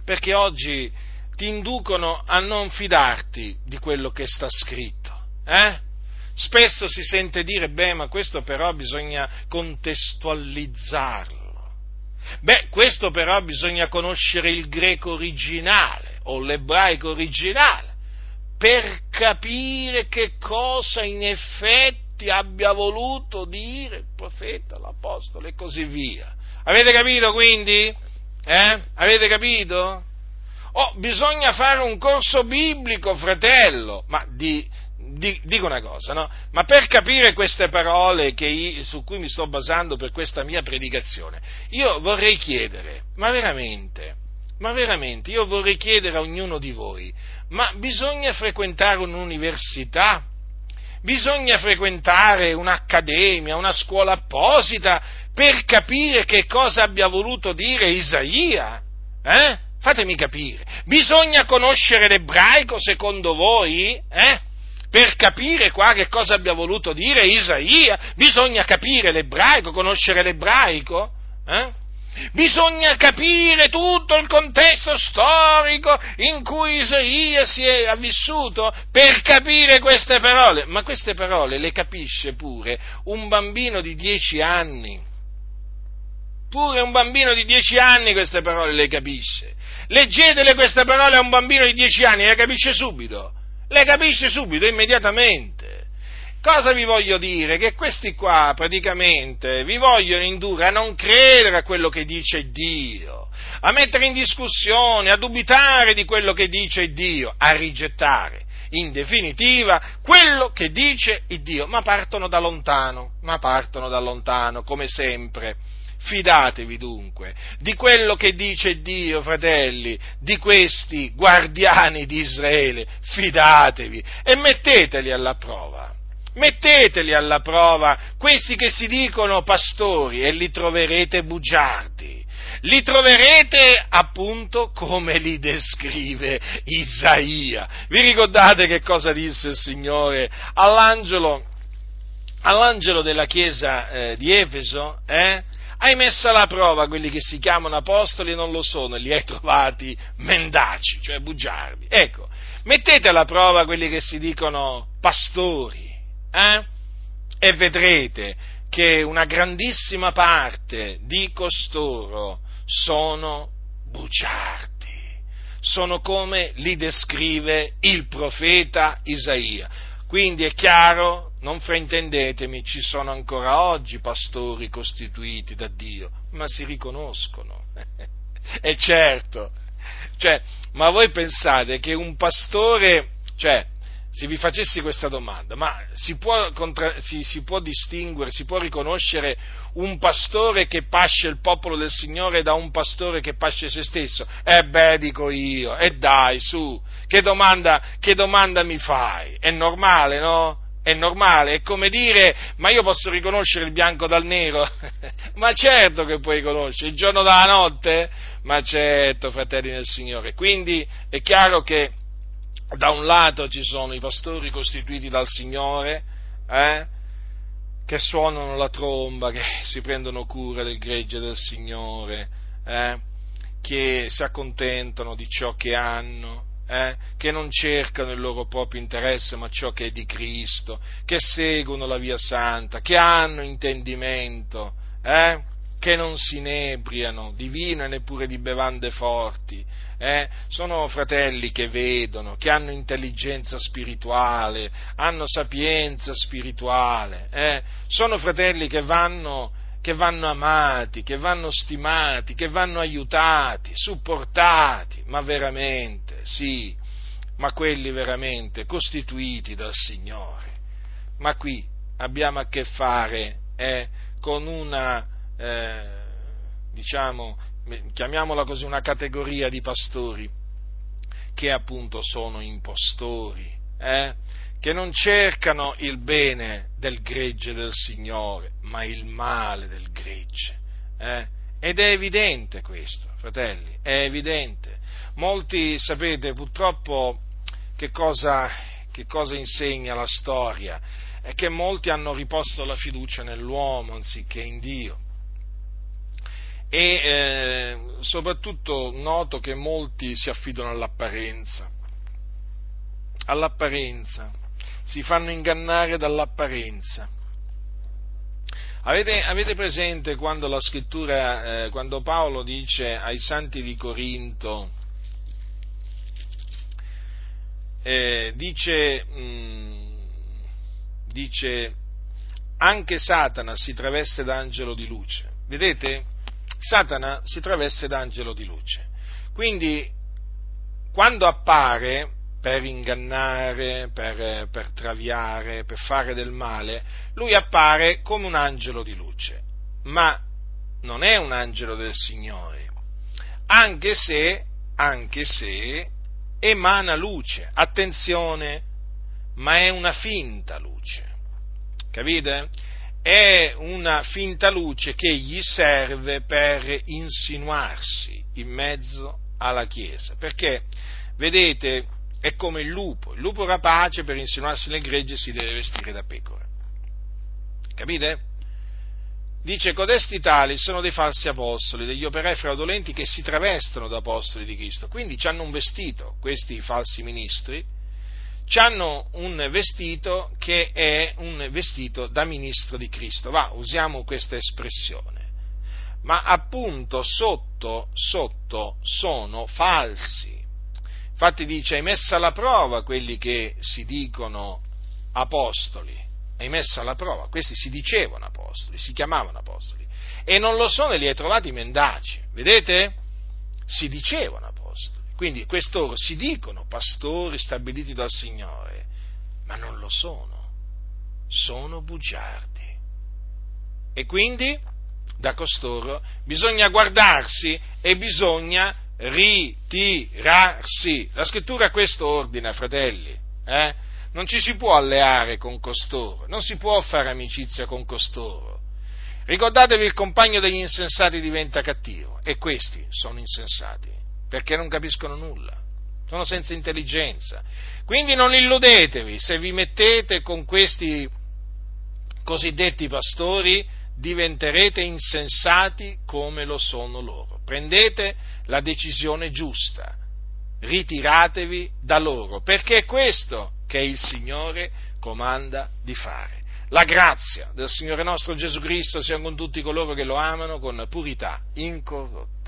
Speaker 1: Perché oggi ti inducono a non fidarti di quello che sta scritto, eh? Spesso si sente dire, beh, ma questo però bisogna contestualizzarlo. Beh, questo però bisogna conoscere il greco originale o l'ebraico originale per capire che cosa in effetti abbia voluto dire il profeta, l'apostolo e così via. Avete capito quindi? Eh? Avete capito? Oh, bisogna fare un corso biblico, fratello, ma di, dico una cosa, no? Ma per capire queste parole io, su cui mi sto basando per questa mia predicazione, io vorrei chiedere, ma veramente, ma veramente, io vorrei chiedere a ognuno di voi, ma bisogna frequentare un'università? Bisogna frequentare un'accademia, una scuola apposita per capire che cosa abbia voluto dire Isaia? Eh? Fatemi capire. Bisogna conoscere l'ebraico secondo voi? Eh? per capire qua che cosa abbia voluto dire Isaia, bisogna capire l'ebraico, conoscere l'ebraico. Eh? Bisogna capire tutto il contesto storico in cui Isaia si è vissuto per capire queste parole. Ma queste parole le capisce pure un bambino di dieci anni. Pure un bambino di dieci anni queste parole le capisce. Leggetele queste parole a un bambino di dieci anni, le capisce subito le capisce subito, immediatamente. Cosa vi voglio dire? Che questi qua praticamente vi vogliono indurre a non credere a quello che dice Dio, a mettere in discussione, a dubitare di quello che dice Dio, a rigettare in definitiva quello che dice Dio, ma partono da lontano, ma partono da lontano, come sempre. Fidatevi dunque di quello che dice Dio, fratelli, di questi guardiani di Israele, fidatevi e metteteli alla prova. Metteteli alla prova questi che si dicono pastori e li troverete bugiardi. Li troverete appunto come li descrive Isaia. Vi ricordate che cosa disse il Signore all'angelo, all'angelo della chiesa eh, di Efeso? Eh? Hai messo alla prova quelli che si chiamano apostoli e non lo sono, li hai trovati mendaci, cioè bugiardi. Ecco, mettete alla prova quelli che si dicono pastori, eh? e vedrete che una grandissima parte di costoro sono bugiardi, sono come li descrive il profeta Isaia. Quindi è chiaro, non fraintendetemi, ci sono ancora oggi pastori costituiti da Dio, ma si riconoscono. e certo, cioè, ma voi pensate che un pastore, cioè, se vi facessi questa domanda, ma si può, contra, si, si può, distinguere, si può riconoscere un pastore che pasce il popolo del Signore da un pastore che pasce se stesso? Eh beh, dico io, e dai, su, che domanda, che domanda mi fai? È normale, no? È normale, è come dire, ma io posso riconoscere il bianco dal nero? ma certo che puoi riconoscere, il giorno dalla notte? Ma certo, fratelli del Signore. Quindi è chiaro che da un lato ci sono i pastori costituiti dal Signore, eh, che suonano la tromba, che si prendono cura del gregge del Signore, eh, che si accontentano di ciò che hanno, eh, che non cercano il loro proprio interesse ma ciò che è di Cristo, che seguono la via santa, che hanno intendimento, eh, che non si inebriano di vino e neppure di bevande forti, eh? sono fratelli che vedono, che hanno intelligenza spirituale, hanno sapienza spirituale, eh? sono fratelli che vanno, che vanno amati, che vanno stimati, che vanno aiutati, supportati, ma veramente, sì, ma quelli veramente costituiti dal Signore. Ma qui abbiamo a che fare eh, con una eh, diciamo, chiamiamola così, una categoria di pastori che appunto sono impostori, eh, che non cercano il bene del gregge del Signore, ma il male del gregge. Eh? Ed è evidente questo, fratelli, è evidente. Molti, sapete, purtroppo che cosa, che cosa insegna la storia? È che molti hanno riposto la fiducia nell'uomo anziché in Dio e eh, soprattutto noto che molti si affidano all'apparenza, all'apparenza, si fanno ingannare dall'apparenza. Avete, avete presente quando la scrittura, eh, quando Paolo dice ai santi di Corinto, eh, dice, mh, mm, dice, anche Satana si traveste d'angelo di luce. Vedete? Satana si traveste d'angelo di luce. Quindi, quando appare per ingannare, per, per traviare, per fare del male, lui appare come un angelo di luce, ma non è un angelo del Signore, anche se, anche se emana luce. Attenzione, ma è una finta luce. Capite? è una finta luce che gli serve per insinuarsi in mezzo alla Chiesa, perché vedete è come il lupo, il lupo rapace per insinuarsi nel gregge si deve vestire da pecora, capite? Dice, codesti tali sono dei falsi apostoli, degli operai fraudolenti che si travestono da apostoli di Cristo, quindi ci hanno un vestito, questi falsi ministri, hanno un vestito che è un vestito da ministro di Cristo. Va, usiamo questa espressione. Ma appunto sotto, sotto sono falsi. Infatti dice, hai messo alla prova quelli che si dicono apostoli. Hai messo alla prova. Questi si dicevano apostoli, si chiamavano apostoli. E non lo sono e li hai trovati mendaci. Vedete? si dicevano apostoli. Quindi quest'oro si dicono pastori stabiliti dal Signore, ma non lo sono, sono bugiardi. E quindi da costoro bisogna guardarsi e bisogna ritirarsi. La scrittura questo ordina, fratelli. Eh? Non ci si può alleare con costoro, non si può fare amicizia con costoro. Ricordatevi il compagno degli insensati diventa cattivo e questi sono insensati perché non capiscono nulla, sono senza intelligenza. Quindi non illudetevi se vi mettete con questi cosiddetti pastori diventerete insensati come lo sono loro. Prendete la decisione giusta, ritiratevi da loro, perché è questo che il Signore comanda di fare. La grazia del Signore nostro Gesù Cristo sia con tutti coloro che lo amano con purità incorrotta.